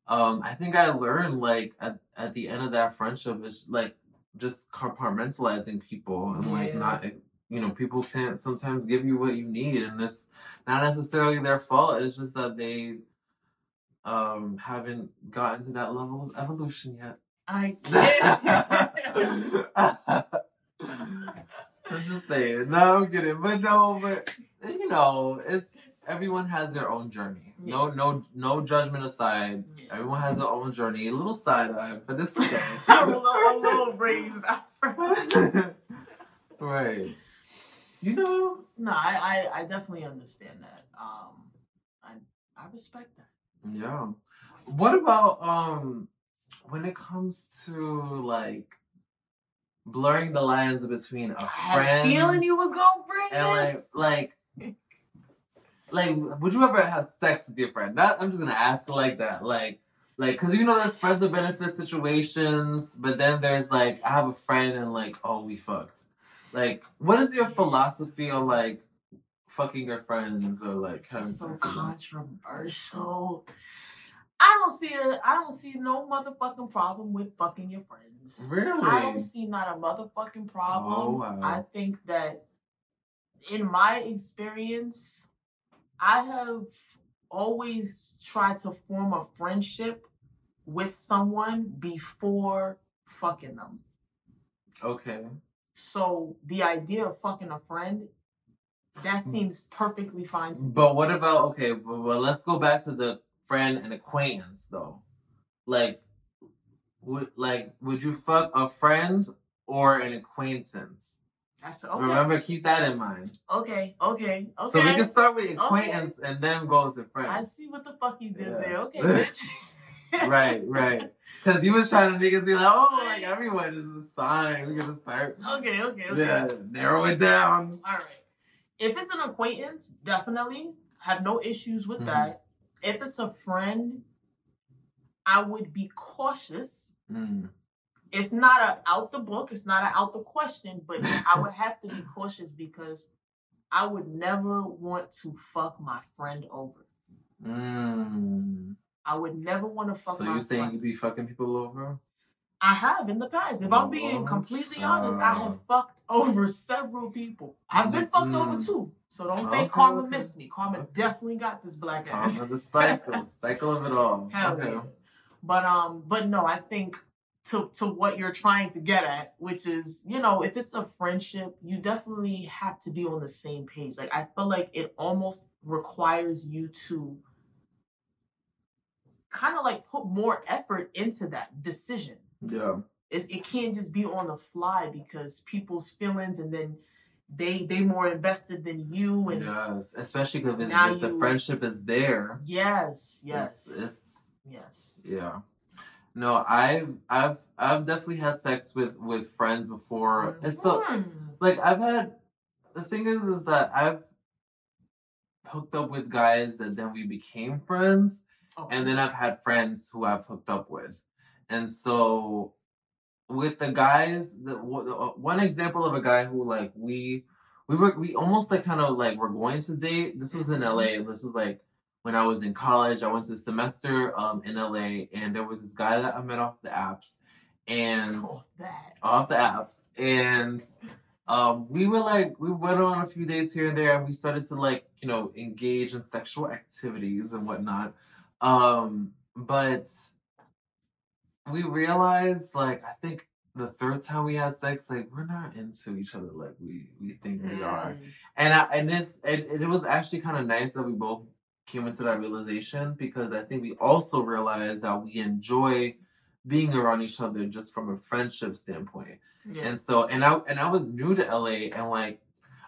um i think i learned like at, at the end of that friendship is like just compartmentalizing people and like Yeah. not you know people can't sometimes give you what you need and it's not necessarily their fault it's just that they um haven't gotten to that level of evolution yet I can't. I'm just saying. No, I'm kidding. But no, but you know, it's everyone has their own journey. No, no, no judgment aside. Everyone has their own journey. A little side eye, but it's okay. a little, a little raised right. You know. No, I, I, I definitely understand that. Um, I, I respect that. Yeah. What about um when it comes to like blurring the lines between a I had a friend feeling you was gonna bring and like this. like like would you ever have sex with your friend that i'm just gonna ask like that like like because you know there's friends with benefit situations but then there's like i have a friend and like oh we fucked like what is your philosophy on like fucking your friends or like having so sex with them? controversial. I don't see it. I don't see no motherfucking problem with fucking your friends. really I don't see not a motherfucking problem. Oh, wow. I think that in my experience, I have always tried to form a friendship with someone before fucking them. okay So the idea of fucking a friend, that hmm. seems perfectly fine to me. but what about okay but, let's go back to the friend and acquaintance though like would like would you fuck a friend or an acquaintance said, okay, Remember, keep that in mind. okay, okay, okay. So we can start with acquaintance and then go to friend. I see what the fuck you did Yeah. there. Okay, bitch. right, right. Because you was trying to make it seem like, oh, like everyone is, is fine. We're gonna start. Okay, okay, okay. Yeah, narrow it down. All right. If it's an acquaintance, definitely have no issues with Mhm. that. If it's a friend, I would be cautious. Mm. It's not a out the book. It's not a out the question, but I would have to be cautious because I would never want to fuck my friend over. Mm. I would never want to fuck So my you saying friend. you be fucking people over? I have in the past. If I'm being Oh, completely honest, I have fucked over several people. I've been fucked over Mm. too. So don't Okay, think karma okay. missed me. Karma Okay. definitely got this black ass. Karma, the cycle, cycle of it all. Hell okay. yeah. But um, but no, I think to to what you're trying to get at, which is, you know, if it's a friendship, you definitely have to be on the same page. Like I feel like it almost requires you to kind of like put more effort into that decision. Yeah. It's, it can't just be on the fly because people's feelings and then they they more invested than you and Yes. Especially because the friendship is there. yes yes It's, it's yes Yeah. No, I've I've I've definitely had sex with with friends before. Mm-hmm. It's so like I've had the thing is is that I've hooked up with guys that then we became friends Okay. and then I've had friends who I've hooked up with. And so with the guys, the, uh, one example of a guy who like we we were we almost like kind of like we're going to date. This was in LA this was like when I was in college. I went to a semester um, in LA, and there was this guy that I met off the apps, and Oh, off the apps, and um, we were like, we went on a few dates here and there, and we started to like, you know, engage in sexual activities and whatnot. Um, but we realized, like, I think the third time we had sex, like, we're not into each other like we we think we are Mm. and I, and this it, it was actually kind of nice that we both came into that realization because I think we also realized that we enjoy being around each other just from a friendship standpoint. Yeah. And so and I and I was new to LA and like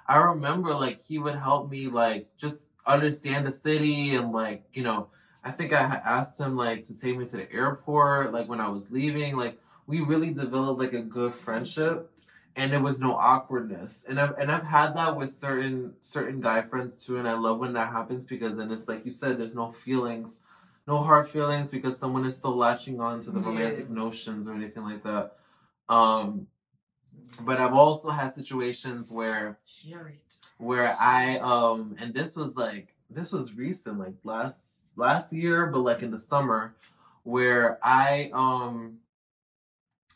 I remember like he would help me like just understand the city and like you know I think I asked him like to take me to the airport like when I was leaving like we really developed like a good friendship and there was no awkwardness. And I've and I've had that with certain certain guy friends too and I love when that happens because then it's like you said there's no feelings no hard feelings because someone is still latching on to the Yeah. romantic notions or anything like that. Um but I've also had situations where where I um and this was like this was recent like last last year but like in the summer where I um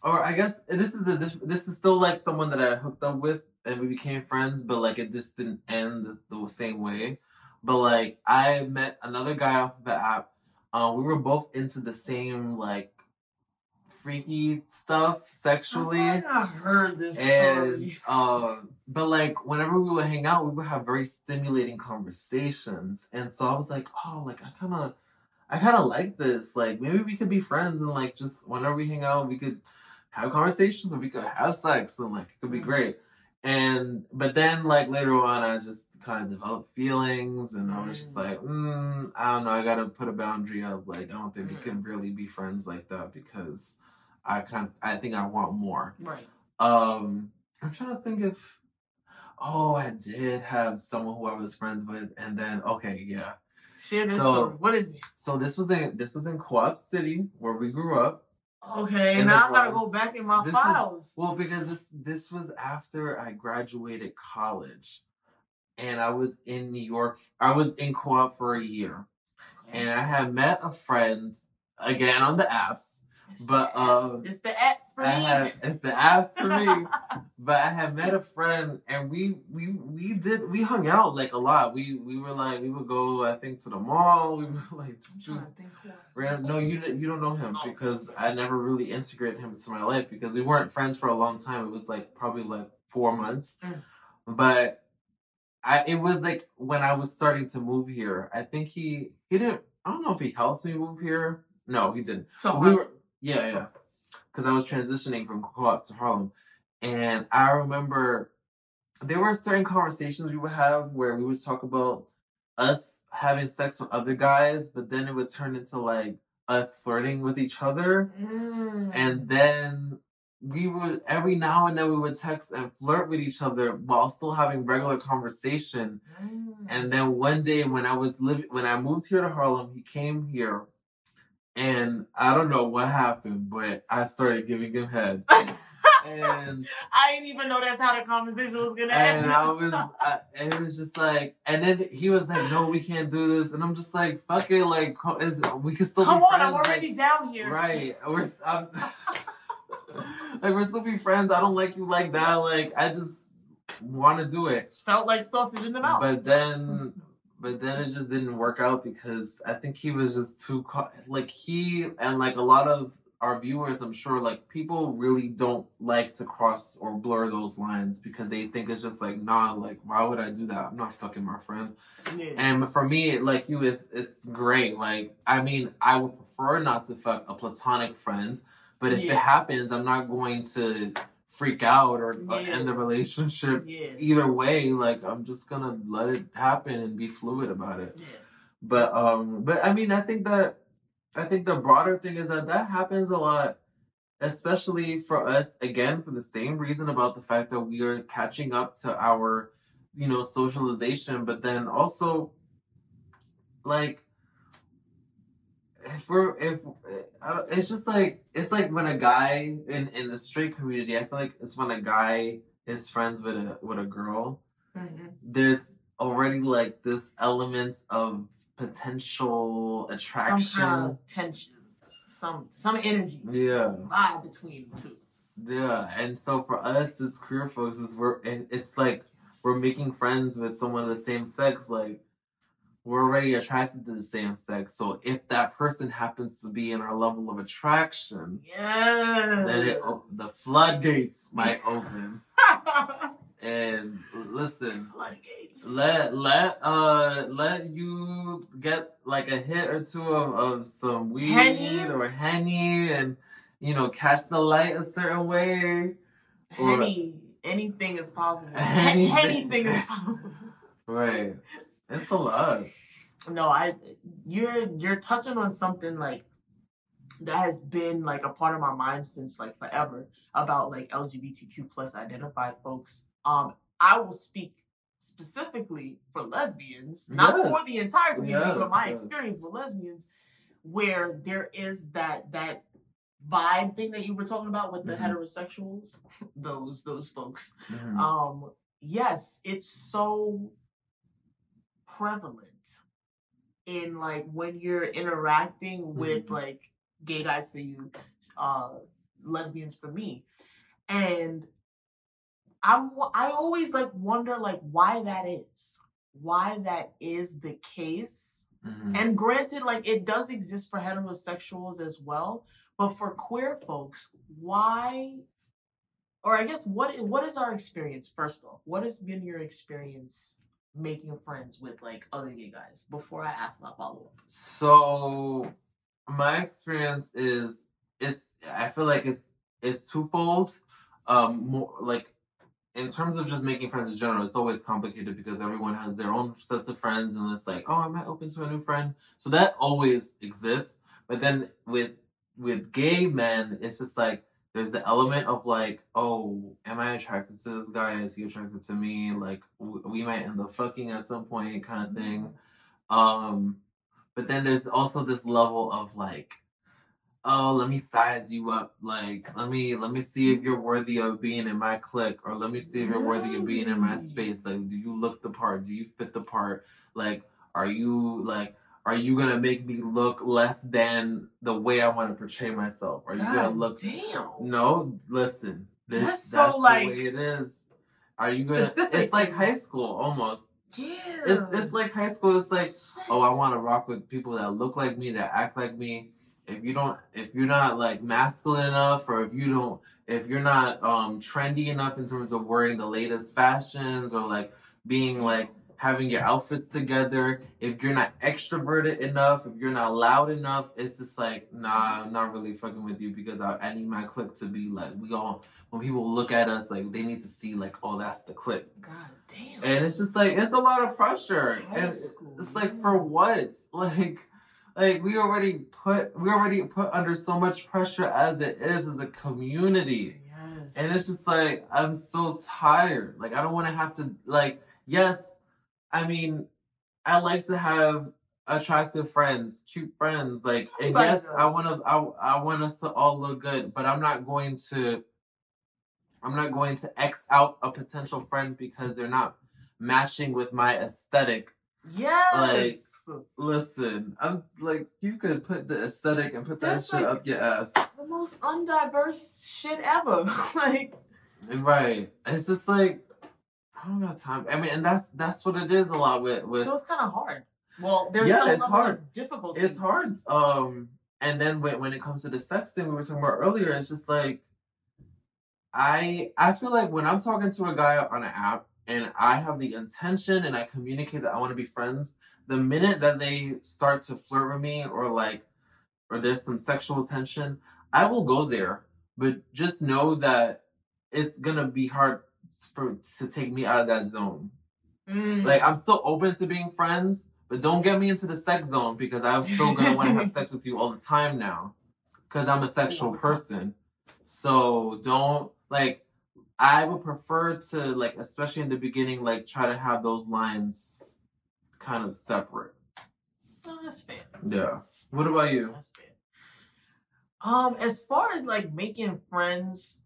or I guess this is the this, this is still like someone that I hooked up with and we became friends but like it just didn't end the, the same way. But like I met another guy off the app. Um we were both into the same like freaky stuff sexually. I heard this and um but like whenever we would hang out we would have very stimulating conversations. And so i was like oh like i kind of i kind of like this. Like maybe we could be friends and like just whenever we hang out we could have conversations and we could have sex and like it could be great. And but then like later on i just kind of developed feelings and i was just like mm, i don't know. I gotta put a boundary of like i don't think we can really be friends like that because i kind of, i think i want more Right. um, I'm trying to think if. Oh, I did have someone who I was friends with, and then okay, yeah. Share this So- story. What is it? So this was in this was in Co-op City where we grew up. Okay, now I gotta go back in my This is- files. Well, because this this was after I graduated college, and I was in New York. I was in Co-op for a year, and I had met a friend again on the apps. It's but, um, it's the apps for I me. had it's the apps for me. But I had met a friend and we we we did we hung out like a lot. We we were like we would go I think to the mall. We were like just I'm do trying to think who I- random. No, you don't- you don't know him because I never really integrated him into my life because we weren't friends for a long time. It was like probably like four months, Mm. but I it was like when I was starting to move here. I think he he didn't. I don't know if he helped me move here. No, he didn't. So we were yeah yeah because i was transitioning from co-op to harlem and i remember there were certain conversations we would have where we would talk about us having sex with other guys but then it would turn into like us flirting with each other Mm. and then we would every now and then we would text and flirt with each other while still having regular conversation Mm. and then one day when I was living, when I moved here to Harlem, he came here, and I don't know what happened, but I started giving him head, and I didn't even know that's how the conversation was gonna end. and I was, I, and it was just like, and then he was like, "No, we can't do this," and I'm just like, "Fuck it, like, is, we can still Come on, friends." I'm already like, down here. right, we're, I'm, like, we're still be friends. I don't like you like that. Like, I just want to do it. Felt like sausage in the mouth. But then, but then it just didn't work out because I think he was just too like he and like a lot of our viewers, I'm sure, like people really don't like to cross or blur those lines because they think it's just like nah, like why would I do that? I'm not fucking my friend. yeah. And for me, like you, it's it's great. Like I mean, I would prefer not to fuck a platonic friend, but if Yeah. it happens, I'm not going to freak out or, or Yeah. end the relationship yeah. either way like i'm just gonna let it happen and be fluid about it Yeah. but um but i mean i think that i think the broader thing is that that happens a lot especially for us again for the same reason about the fact that we are catching up to our you know socialization but then also like if we're if it's just like it's like when a guy in in the straight community i feel like it's when a guy is friends with a with a girl Mhm. there's already like this element of potential Some attraction. kind of tension, some some energy, Yeah. some vibe between the two. Yeah, and so for us as queer folks, is we're it- it's like we're making friends with someone of the same sex. Like we're already attracted to the same sex. So if that person happens to be in our level of attraction, Yeah. then it, the floodgates might open. And listen, Floodgates. let let uh let you get like a hit or two of, of some weed Henny? or henny and you know catch the light a certain way or- anything is possible. Anything. Anything is possible. right it's a lot No, I you're you're touching on something like that has been like a part of my mind since like forever about like LGBTQ plus identified folks. Um, I will speak specifically for lesbians, not Yes. for the entire community, Yes, but my experience with lesbians, where there is that that vibe thing that you were talking about with the Mhm. heterosexuals, those those folks. Mhm. Um, yes, it's so prevalent in like when you're interacting with Mhm. like gay guys for you, uh, lesbians for me, and I'm I always like wonder like why that is, why that is the case. Mhm. And granted, like it does exist for heterosexuals as well, but for queer folks, why? Or I guess what what is our experience first off? What has been your experience making friends with like other gay guys? Before I ask my follow up. so my experience is is i feel like it's it's twofold um more like in terms of just making friends in general, it's always complicated because everyone has their own sets of friends, and it's like, oh, am I open to a new friend? So that always exists. But then with with gay men, it's just like there's the element of like, oh, am I attracted to this guy? Is he attracted to me? Like w- we might end up fucking at some point, kind of thing. Um, but then there's also this level of like, oh, let me size you up. Like, let me let me see if you're worthy of being in my clique, or let me see if you're worthy of being in my space. Like, do you look the part? Do you fit the part? Like, are you like? Are you gonna make me look less than the way I want to portray myself? Are you gonna God look? damn. No, listen. This That's that's, so, the like, way it is. Are you gonna? It's like high school almost. Yeah. It's it's like high school. It's like Shit. oh, I want to rock with people that look like me, that act like me. If you don't, if you're not like masculine enough, or if you don't, if you're not um trendy enough in terms of wearing the latest fashions, or like being like having your outfits together, if you're not extroverted enough, if you're not loud enough, it's just like nah, I'm not really fucking with you because I, I need my clique to be like we all. When people look at us, like they need to see like, oh, that's the clique, God damn. and it's just like it's a lot of pressure, High and school, it's like for what? Like like we already put we already put under so much pressure as it is as a community. Yes. And it's just like I'm so tired. Like I don't want to have to like yes, I mean I like to have attractive friends, cute friends like and yes, I want to I, I want us to all look good, but I'm not going to I'm not going to X out a potential friend because they're not matching with my aesthetic yes. Listen, I'm like you could put the aesthetic and put that shit like- up your ass. the most undiverse shit ever. like Right. It's just like I don't got time. I mean, and that's that's what it is a lot with with so it's kind of hard. Well, there's Yeah, some it's level hard. of difficulty. it's hard. Um, and then when when it comes to the sex thing we were talking about earlier, it's just like I I feel like when I'm talking to a guy on an app and I have the intention and I communicate that I want to be friends, the minute that they start to flirt with me or like or there's some sexual tension, I will go there. But just know that it's gonna be hard for to take me out of that zone. Mm. Like I'm still open to being friends, but don't get me into the sex zone because I'm still gonna want to have sex with you all the time now, because I'm a sexual All the time. person. So don't like. I would prefer to like, especially in the beginning, like try to have those lines kind of separate. Oh, that's fair. Yeah. What about you? That's fair. Um, as far as like making friends,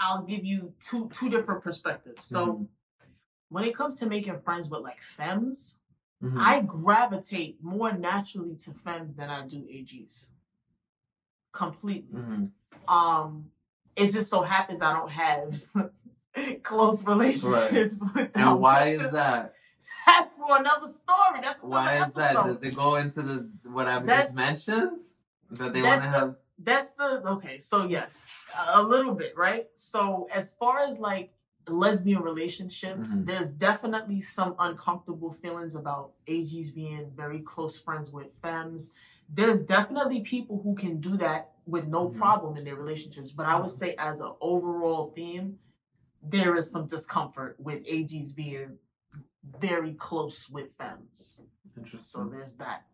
I'll give you two two different perspectives. So Mhm. when it comes to making friends with like femmes, Mhm. I gravitate more naturally to femmes than I do AGs. Completely. Mhm. Um, it just so happens I don't have close relationships with them. And why is that? That's for another story. That's another Why is that? Does it go into the what I just mentioned? That they want to have. That's the okay. So yes, a little bit, right? So as far as like lesbian relationships, Mhm. there's definitely some uncomfortable feelings about AGs being very close friends with femmes. There's definitely people who can do that with no Mhm. problem in their relationships, but I would say as an overall theme, there is some discomfort with AGs being very close with femmes. Interesting. So there's that.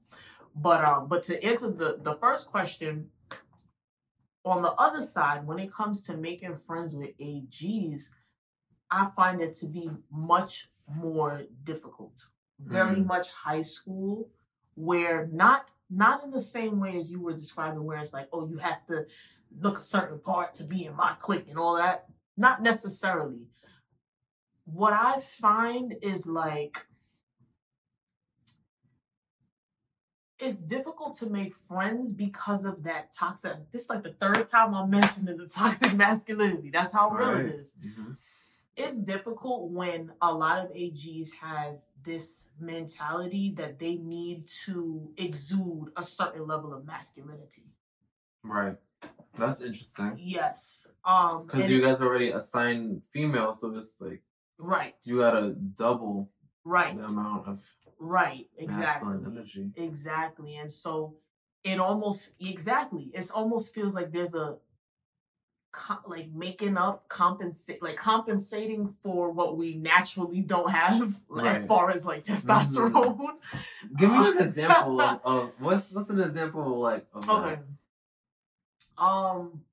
But um, but to answer the the first question, on the other side, when it comes to making friends with AGs, I find it to be much more difficult. Very Mm. much high school, where not not in the same way as you were describing, where it's like, oh, you have to look a certain part to be in my clique and all that. Not necessarily. What I find is like it's difficult to make friends because of that toxic. This is like the third time I'm mentioning the toxic masculinity. That's how real Right. it is. Mhm. It's difficult when a lot of AGs have this mentality that they need to exude a certain level of masculinity. Right. That's interesting. Yes. Um. Because you guys already assigned female, so it's like right. you gotta double Right. the amount of Right. Exactly. Exactly. And so it almost exactly. It almost feels like there's a co- like making up compensate like compensating for what we naturally don't have as Right. far as like testosterone. Give me an example of, of what's what's an example like of Okay. that? Um.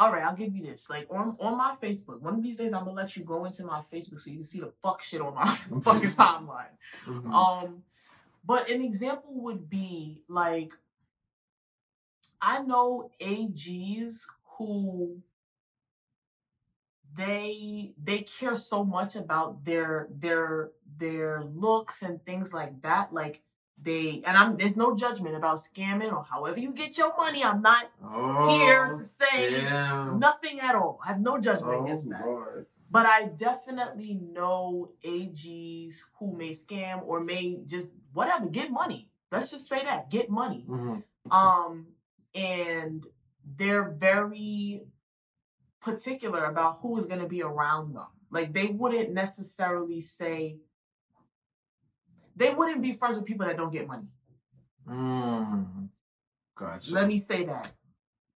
All right, I'll give you this. Like on on my Facebook, one of these days I'm gonna let you go into my Facebook so you can see the fuck shit on my fucking timeline. Mhm. Um, but an example would be like I know AGs who they they care so much about their their their looks and things like that. Like they and I'm there's no judgment about scamming or however you get your money. I'm not oh, here to say nothing at all. I have no judgment Oh, against that. Lord. But I definitely know AGs who may scam or may just whatever get money. Let's just say that get money. Mhm. Um, and they're very particular about who is going to be around them. Like they wouldn't necessarily say they wouldn't be friends with people that don't get money. Mm. Gotcha. Let me say that.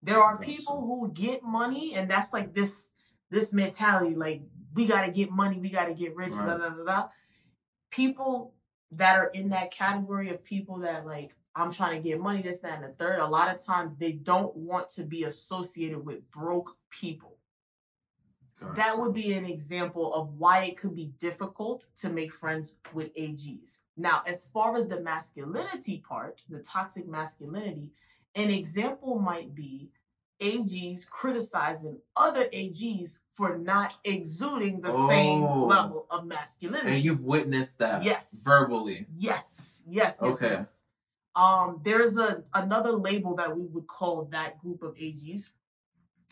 There are Gotcha. people who get money, and that's like this this mentality, like we gotta get money, we gotta get rich, da da da da. People that are in that category of people that like I'm trying to get money, this, that, and the third, a lot of times they don't want to be associated with broke people. That would be an example of why it could be difficult to make friends with AGs. Now, as far as the masculinity part, the toxic masculinity, an example might be AGs criticizing other AGs for not exuding the same Oh. level of masculinity. And you've witnessed that Yes. verbally. Yes, yes, yes, Okay. yes. Um, there's a another label that we would call that group of AGs,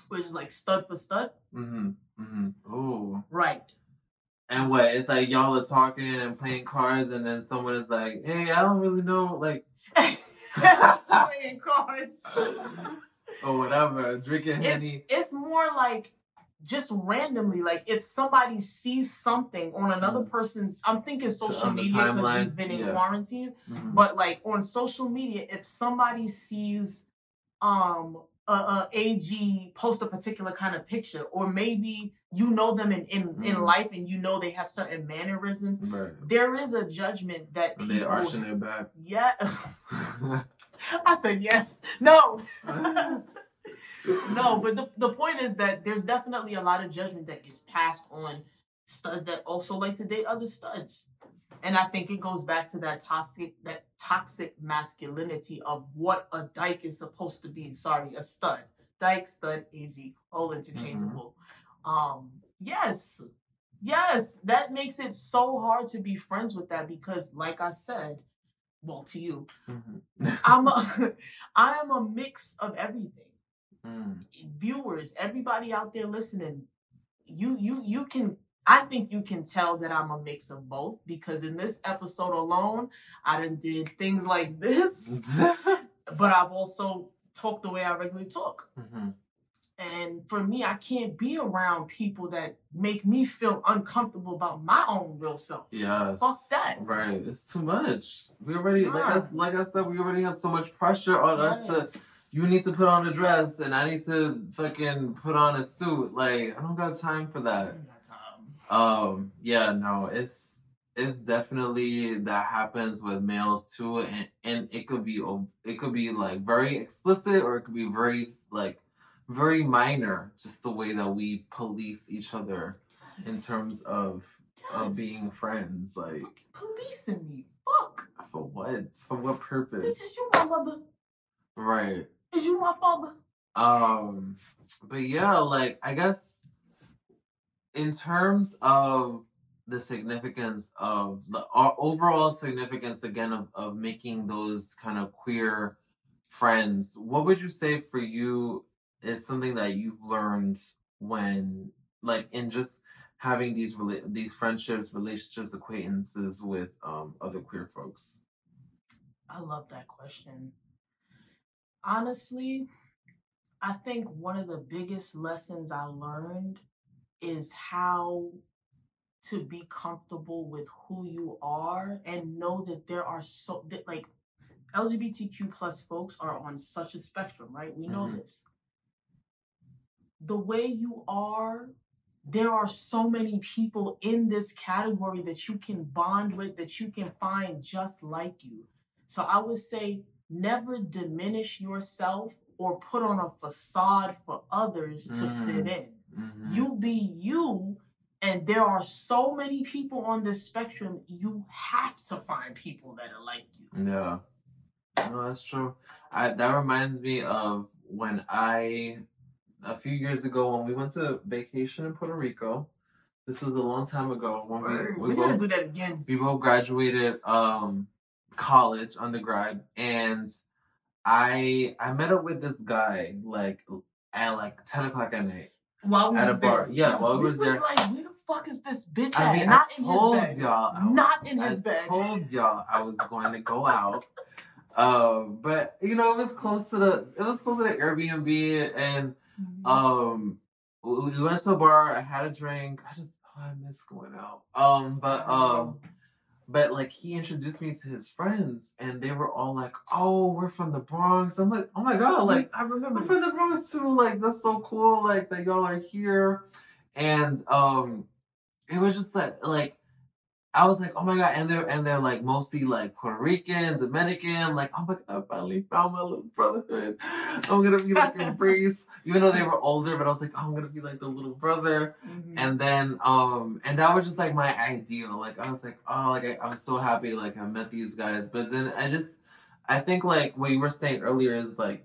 which is like stud for stud. Mm-hmm. Mm-hmm. Ooh. Right. And what? It's like y'all are talking and playing cards, and then someone is like, "Hey, I don't really know, like, Playing cards. or whatever, drinking it's henny." it's more like just randomly like if somebody sees something on another Mm. person's i'm thinking social the media because we've been in yeah. quarantine Mhm. but like on social media if somebody sees um a, a ag post a particular kind of picture or maybe you know them in in, in Mhm. life and you know they have certain mannerisms Right. there is a judgment that people arching their back. yeah i said yes no no, but the, the point is that there's definitely a lot of judgment that gets passed on studs that also like to date other studs. And I think it goes back to that toxic that toxic masculinity of what a dyke is supposed to be. Sorry, a stud. Dyke, stud, AG, all interchangeable. Um, yes. Yes, that makes it so hard to be friends with that because, like I said, well, to you, Mm-hmm. I'm a, I am a mix of everything. Mm. Viewers, everybody out there listening, you you you can. I think you can tell that I'm a mix of both because in this episode alone, I done did things like this, but I've also talked the way I regularly talk. hmm And for me, I can't be around people that make me feel uncomfortable about my own real self. Yes. Fuck that. Right. It's too much. We already like I, like I said, we already have so much pressure on us to you need to put on a dress and I need to fucking put on a suit. Like I don't got time for that. Um, yeah, no, it's it's definitely that happens with males too, and and it could be it could be like very explicit or it could be very like very minor, just the way that we police each other in terms of of being friends. Like policing me. Fuck. for what? For what purpose? Bitch, is you my mother? Right. Is you my father? Um, but yeah, like I guess in terms of the significance of the overall significance again of, of making those kind of queer friends, what would you say for you is something that you've learned when like in just having these rela- these friendships, relationships, acquaintances with um other queer folks? I love that question. Honestly, I think one of the biggest lessons I learned is how to be comfortable with who you are and know that there are so that like LGBTQ plus folks are on such a spectrum, right? We know Mhm. this. The way you are, there are so many people in this category that you can bond with, that you can find just like you. So I would say never diminish yourself or put on a facade for others to Mm. fit in. Mhm. You be you, and there are so many people on this spectrum. You have to find people that are like you. Yeah. No, that's true. I that reminds me of when I a few years ago when we went to vacation in Puerto Rico. This was a long time ago when we, We, we gotta do that again. we both graduated um college, undergrad, and I I met up with this guy like at like ten o'clock at night. While we At a was bar. there. Yeah, while we was there. like, where the fuck is this bitch I at? mean, Not I in told his bed. y'all, was- Not in his I bed. told y'all I was going to go out. Um, but you know, it was close to the it was close to the Airbnb and Mhm. um we we went to a bar, I had a drink. I just oh, I miss going out. Um, but um but like he introduced me to his friends and they were all like, Oh, we're from the Bronx. I'm like, oh my god, like I remember from the. Bronx too. Like that's so cool. Like that y'all are here, and um, it was just like like I was like, oh my god, and they're and they're like mostly like Puerto Rican, Dominican. Like oh my god, I finally found my little brotherhood. I'm gonna be like embraced, even though they were older. But I was like, oh, I'm gonna be like the little brother. Mhm. And then um, and that was just like my ideal. Like I was like, oh, like I, I'm so happy like I met these guys. But then I just I think like what you were saying earlier is like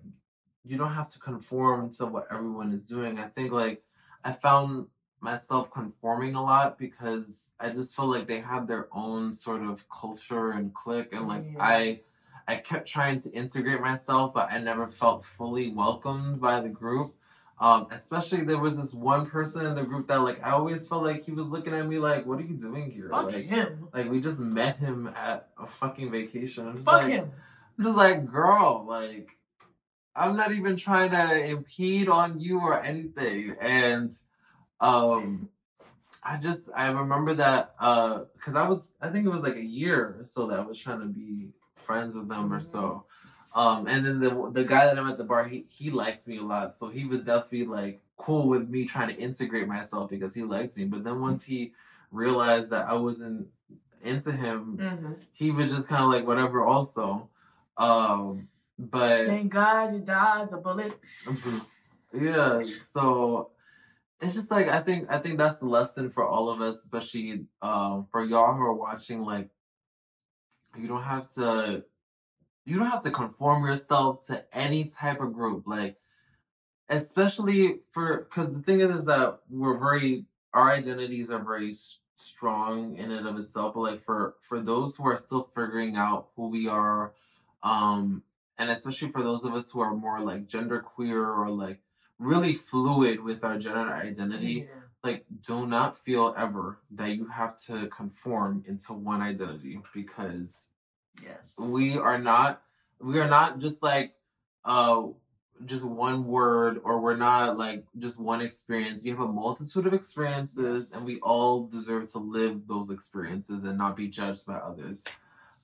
you don't have to conform to what everyone is doing. I think like I found myself conforming a lot because I just felt like they had their own sort of culture and clique and like Yeah. I I kept trying to integrate myself but I never felt fully welcomed by the group. Um, especially there was this one person in the group that like I always felt like he was looking at me like, What are you doing here? Fuck like him. like we just met him at a fucking vacation. I'm just Fuck like him. I'm just like, girl, like, I'm not even trying to impede on you or anything. And um I just I remember that uh because I was I think it was like a year or so that I was trying to be friends with them or so. Um and then the the guy that I'm at the bar, he he liked me a lot. So he was definitely like cool with me trying to integrate myself because he liked me. But then once he realized that I wasn't into him, Mhm. he was just kind of like whatever also um but Thank God you dodged the bullet. yeah so it's just like i think i think that's the lesson for all of us especially um for y'all who are watching like you don't have to you don't have to conform yourself to any type of group like especially for because the thing is is that we're very our identities are very strong in and of itself, but like for for those who are still figuring out who we are, um, and especially for those of us who are more like gender queer or like really fluid with our gender identity, Yeah. like do not feel ever that you have to conform into one identity because Yes. we are not we are not just like uh just one word or we're not like just one experience. We have a multitude of experiences and we all deserve to live those experiences and not be judged by others.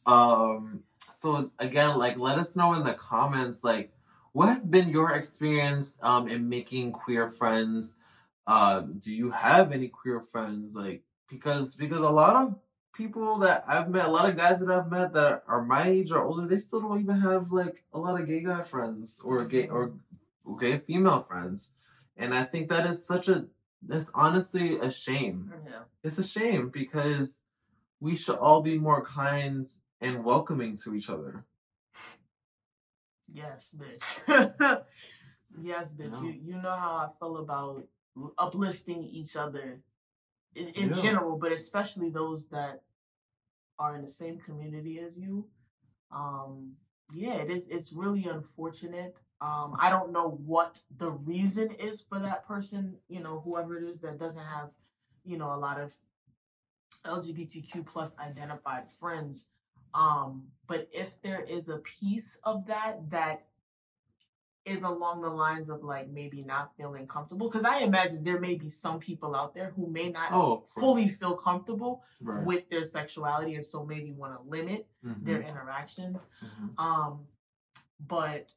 Um so again like let us know in the comments like what has been your experience um in making queer friends? Uh do you have any queer friends? Like because because a lot of people that I've met, a lot of guys that I've met that are my age or older, they still don't even have like a lot of gay guy friends or gay or gay female friends. And I think that is such a that's honestly a shame. Yeah. It's a shame because we should all be more kind and welcoming to each other. Yes, bitch. yes, bitch. Yeah. You you know how I feel about uplifting each other in, in Yeah. general, but especially those that are in the same community as you. Um, yeah, it is. It's really unfortunate. Um, I don't know what the reason is for that person. You know, whoever it is that doesn't have, you know, a lot of LGBTQ plus identified friends. Um, but if there is a piece of that that is along the lines of like maybe not feeling comfortable, because I imagine there may be some people out there who may not Oh, fully feel comfortable right. with their sexuality and so maybe want to limit Mhm, their interactions. mhm. Um, but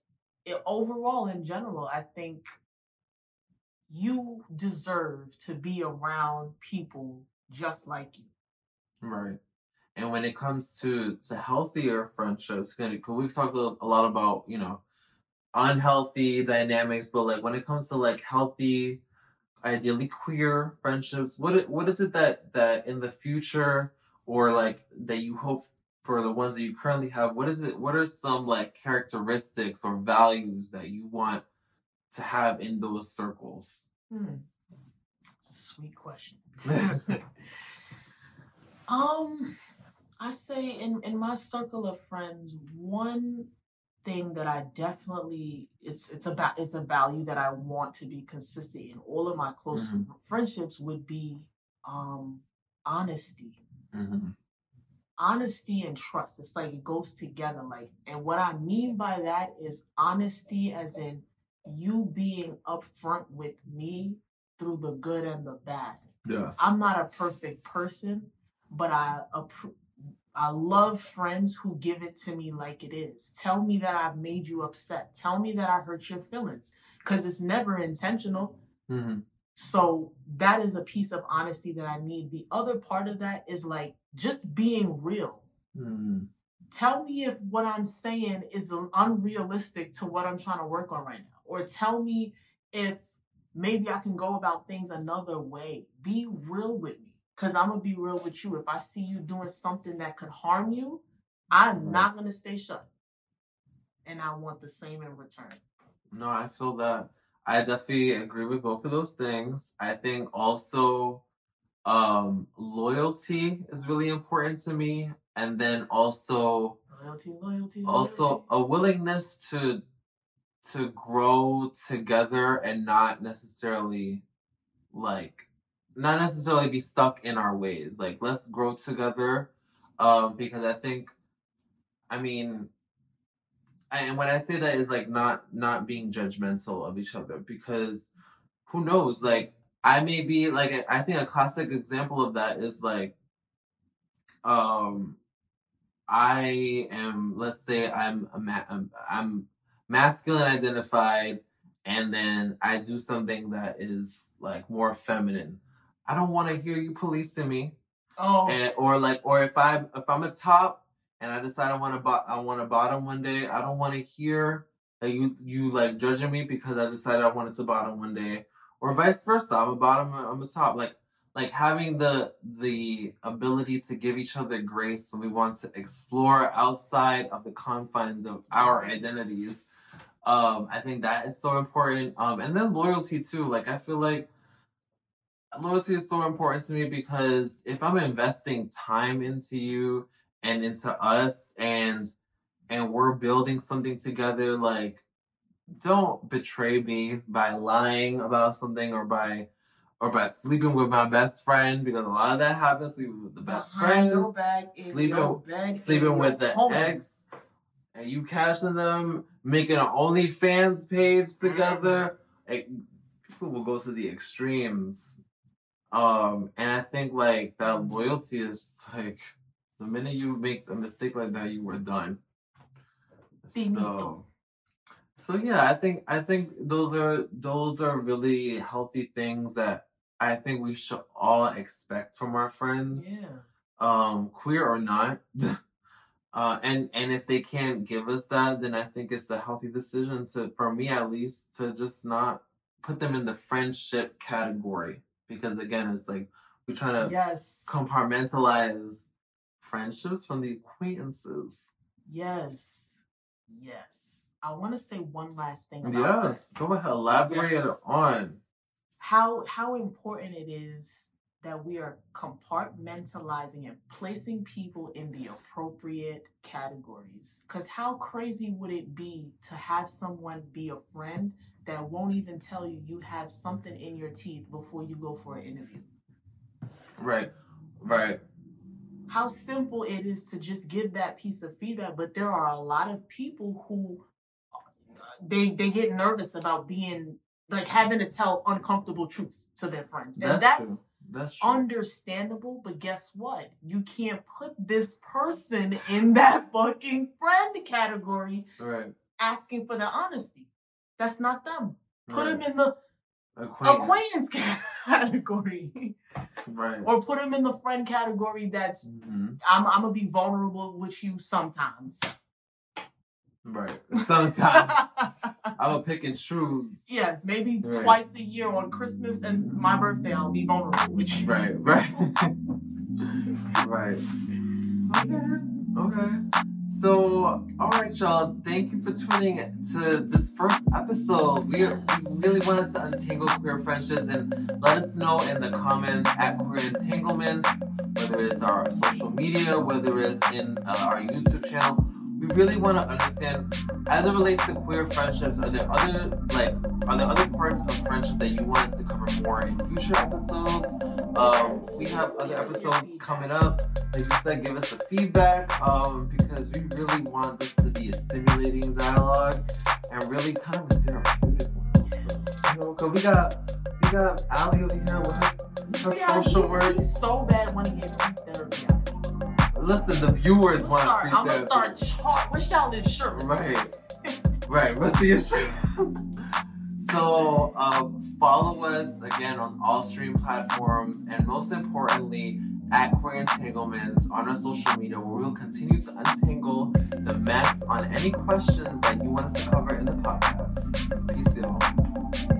it, overall, in general, I think you deserve to be around people just like you. Right. And when it comes to to healthier friendships, because we've talked a lot about you know unhealthy dynamics, but like when it comes to like healthy, ideally queer friendships, what what is it that that in the future or like that you hope for the ones that you currently have? What is it? What are some like characteristics or values that you want to have in those circles? Hmm. It's a sweet question. um, I say in in my circle of friends, one thing that I definitely it's it's about it's a value that I want to be consistent in all of my close Mhm. friendships would be um honesty. hmm Honesty and trust. It's like it goes together. Like, and what I mean by that is honesty, as in you being upfront with me through the good and the bad. Yes. I'm not a perfect person, but I I love friends who give it to me like it is. Tell me that I've made you upset. Tell me that I hurt your feelings because it's never intentional. hmm So that is a piece of honesty that I need. The other part of that is like just being real. hmm Tell me if what I'm saying is unrealistic to what I'm trying to work on right now. Or tell me if maybe I can go about things another way. Be real with me. Because I'm to be real with you. If I see you doing something that could harm you, I'm not to stay shut. And I want the same in return. No, I feel that I definitely agree with both of those things. I think also um loyalty is really important to me and then also Loyalty, loyalty, loyalty. also a willingness to to grow together and not necessarily like not necessarily be stuck in our ways. Like let's grow together um because I think I mean and when I say that is like not not being judgmental of each other because who knows like I may be like I think a classic example of that is like um I am let's say I'm a ma- I'm, I'm masculine identified and then I do something that is like more feminine. I don't want to hear you policing me Oh, and or like or if I if I'm a top and I decide I want to bo- I want to bottom one day, I don't want to hear that you you like judging me because I decided I wanted to bottom one day, or vice versa. I'm a bottom, I'm a top. Like like having the the ability to give each other grace when we want to explore outside of the confines of our identities. Um, I think that is so important. Um, and then loyalty too. Like I feel like loyalty is so important to me because if I'm investing time into you and into us and and we're building something together, like don't betray me by lying about something or by or by sleeping with my best friend because a lot of that happens sleeping with the best friend your back, in sleeping- your bed, in sleeping with the home. ex and you cashing them making an OnlyFans page mm-hmm. together like, people will go to the extremes um and I think like that loyalty is like the minute you make a mistake like that you were done so so yeah, I think I think those are those are really healthy things that I think we should all expect from our friends, Yeah. um, queer or not. uh, and and if they can't give us that, then I think it's a healthy decision to, for me at least, to just not put them in the friendship category because again, it's like we try to Yes. compartmentalize friendships from the acquaintances. Yes. Yes. I want to say one last thing about that. Yes, go ahead, elaborate Yes. on. how how important it is that we are compartmentalizing and placing people in the appropriate categories. Because how crazy would it be to have someone be a friend that won't even tell you you have something in your teeth before you go for an interview? Right, right. How simple it is to just give that piece of feedback, but there are a lot of people who they they get nervous about being like having to tell uncomfortable truths to their friends. And That's, that's. That's understandable, but guess what? You can't put this person in that fucking friend category right. asking for the honesty. That's not them. Put right. them in the Acquaintance. acquaintance category, Right. or put them in the friend category. That's Mhm. I'm I'm gonna be vulnerable with you sometimes. Right. Sometimes I'm gonna pick and choose. yes, maybe Right. twice a year on Christmas and my birthday, I'll be vulnerable with you. Right. Right. right. Okay. Okay. So, all right, y'all. Thank you for tuning to this first episode. We, we really wanted to untangle queer friendships and let us know in the comments at Queer Entanglements, whether it's our social media, whether it's in uh, our YouTube channel. We really want to understand, as it relates to queer friendships, are there other like are there other parts of friendship that you want us to cover more in future episodes? Um, we have other episodes coming up. Like you said, give us the feedback um, because we really want this to be a stimulating dialogue and really kind of a therapeutic one. You know, because we got we got Allie over here with her, her social work. So bad when he gets free therapy out of me. Listen, the viewers want free I'm gonna start char- What's y'all insurance? Right. Right. What's the issue? so um, follow us again on all stream platforms and most importantly at Queer Entanglements on our social media where we'll continue to untangle the mess on any questions that you want us to cover in the podcast. Peace, y'all.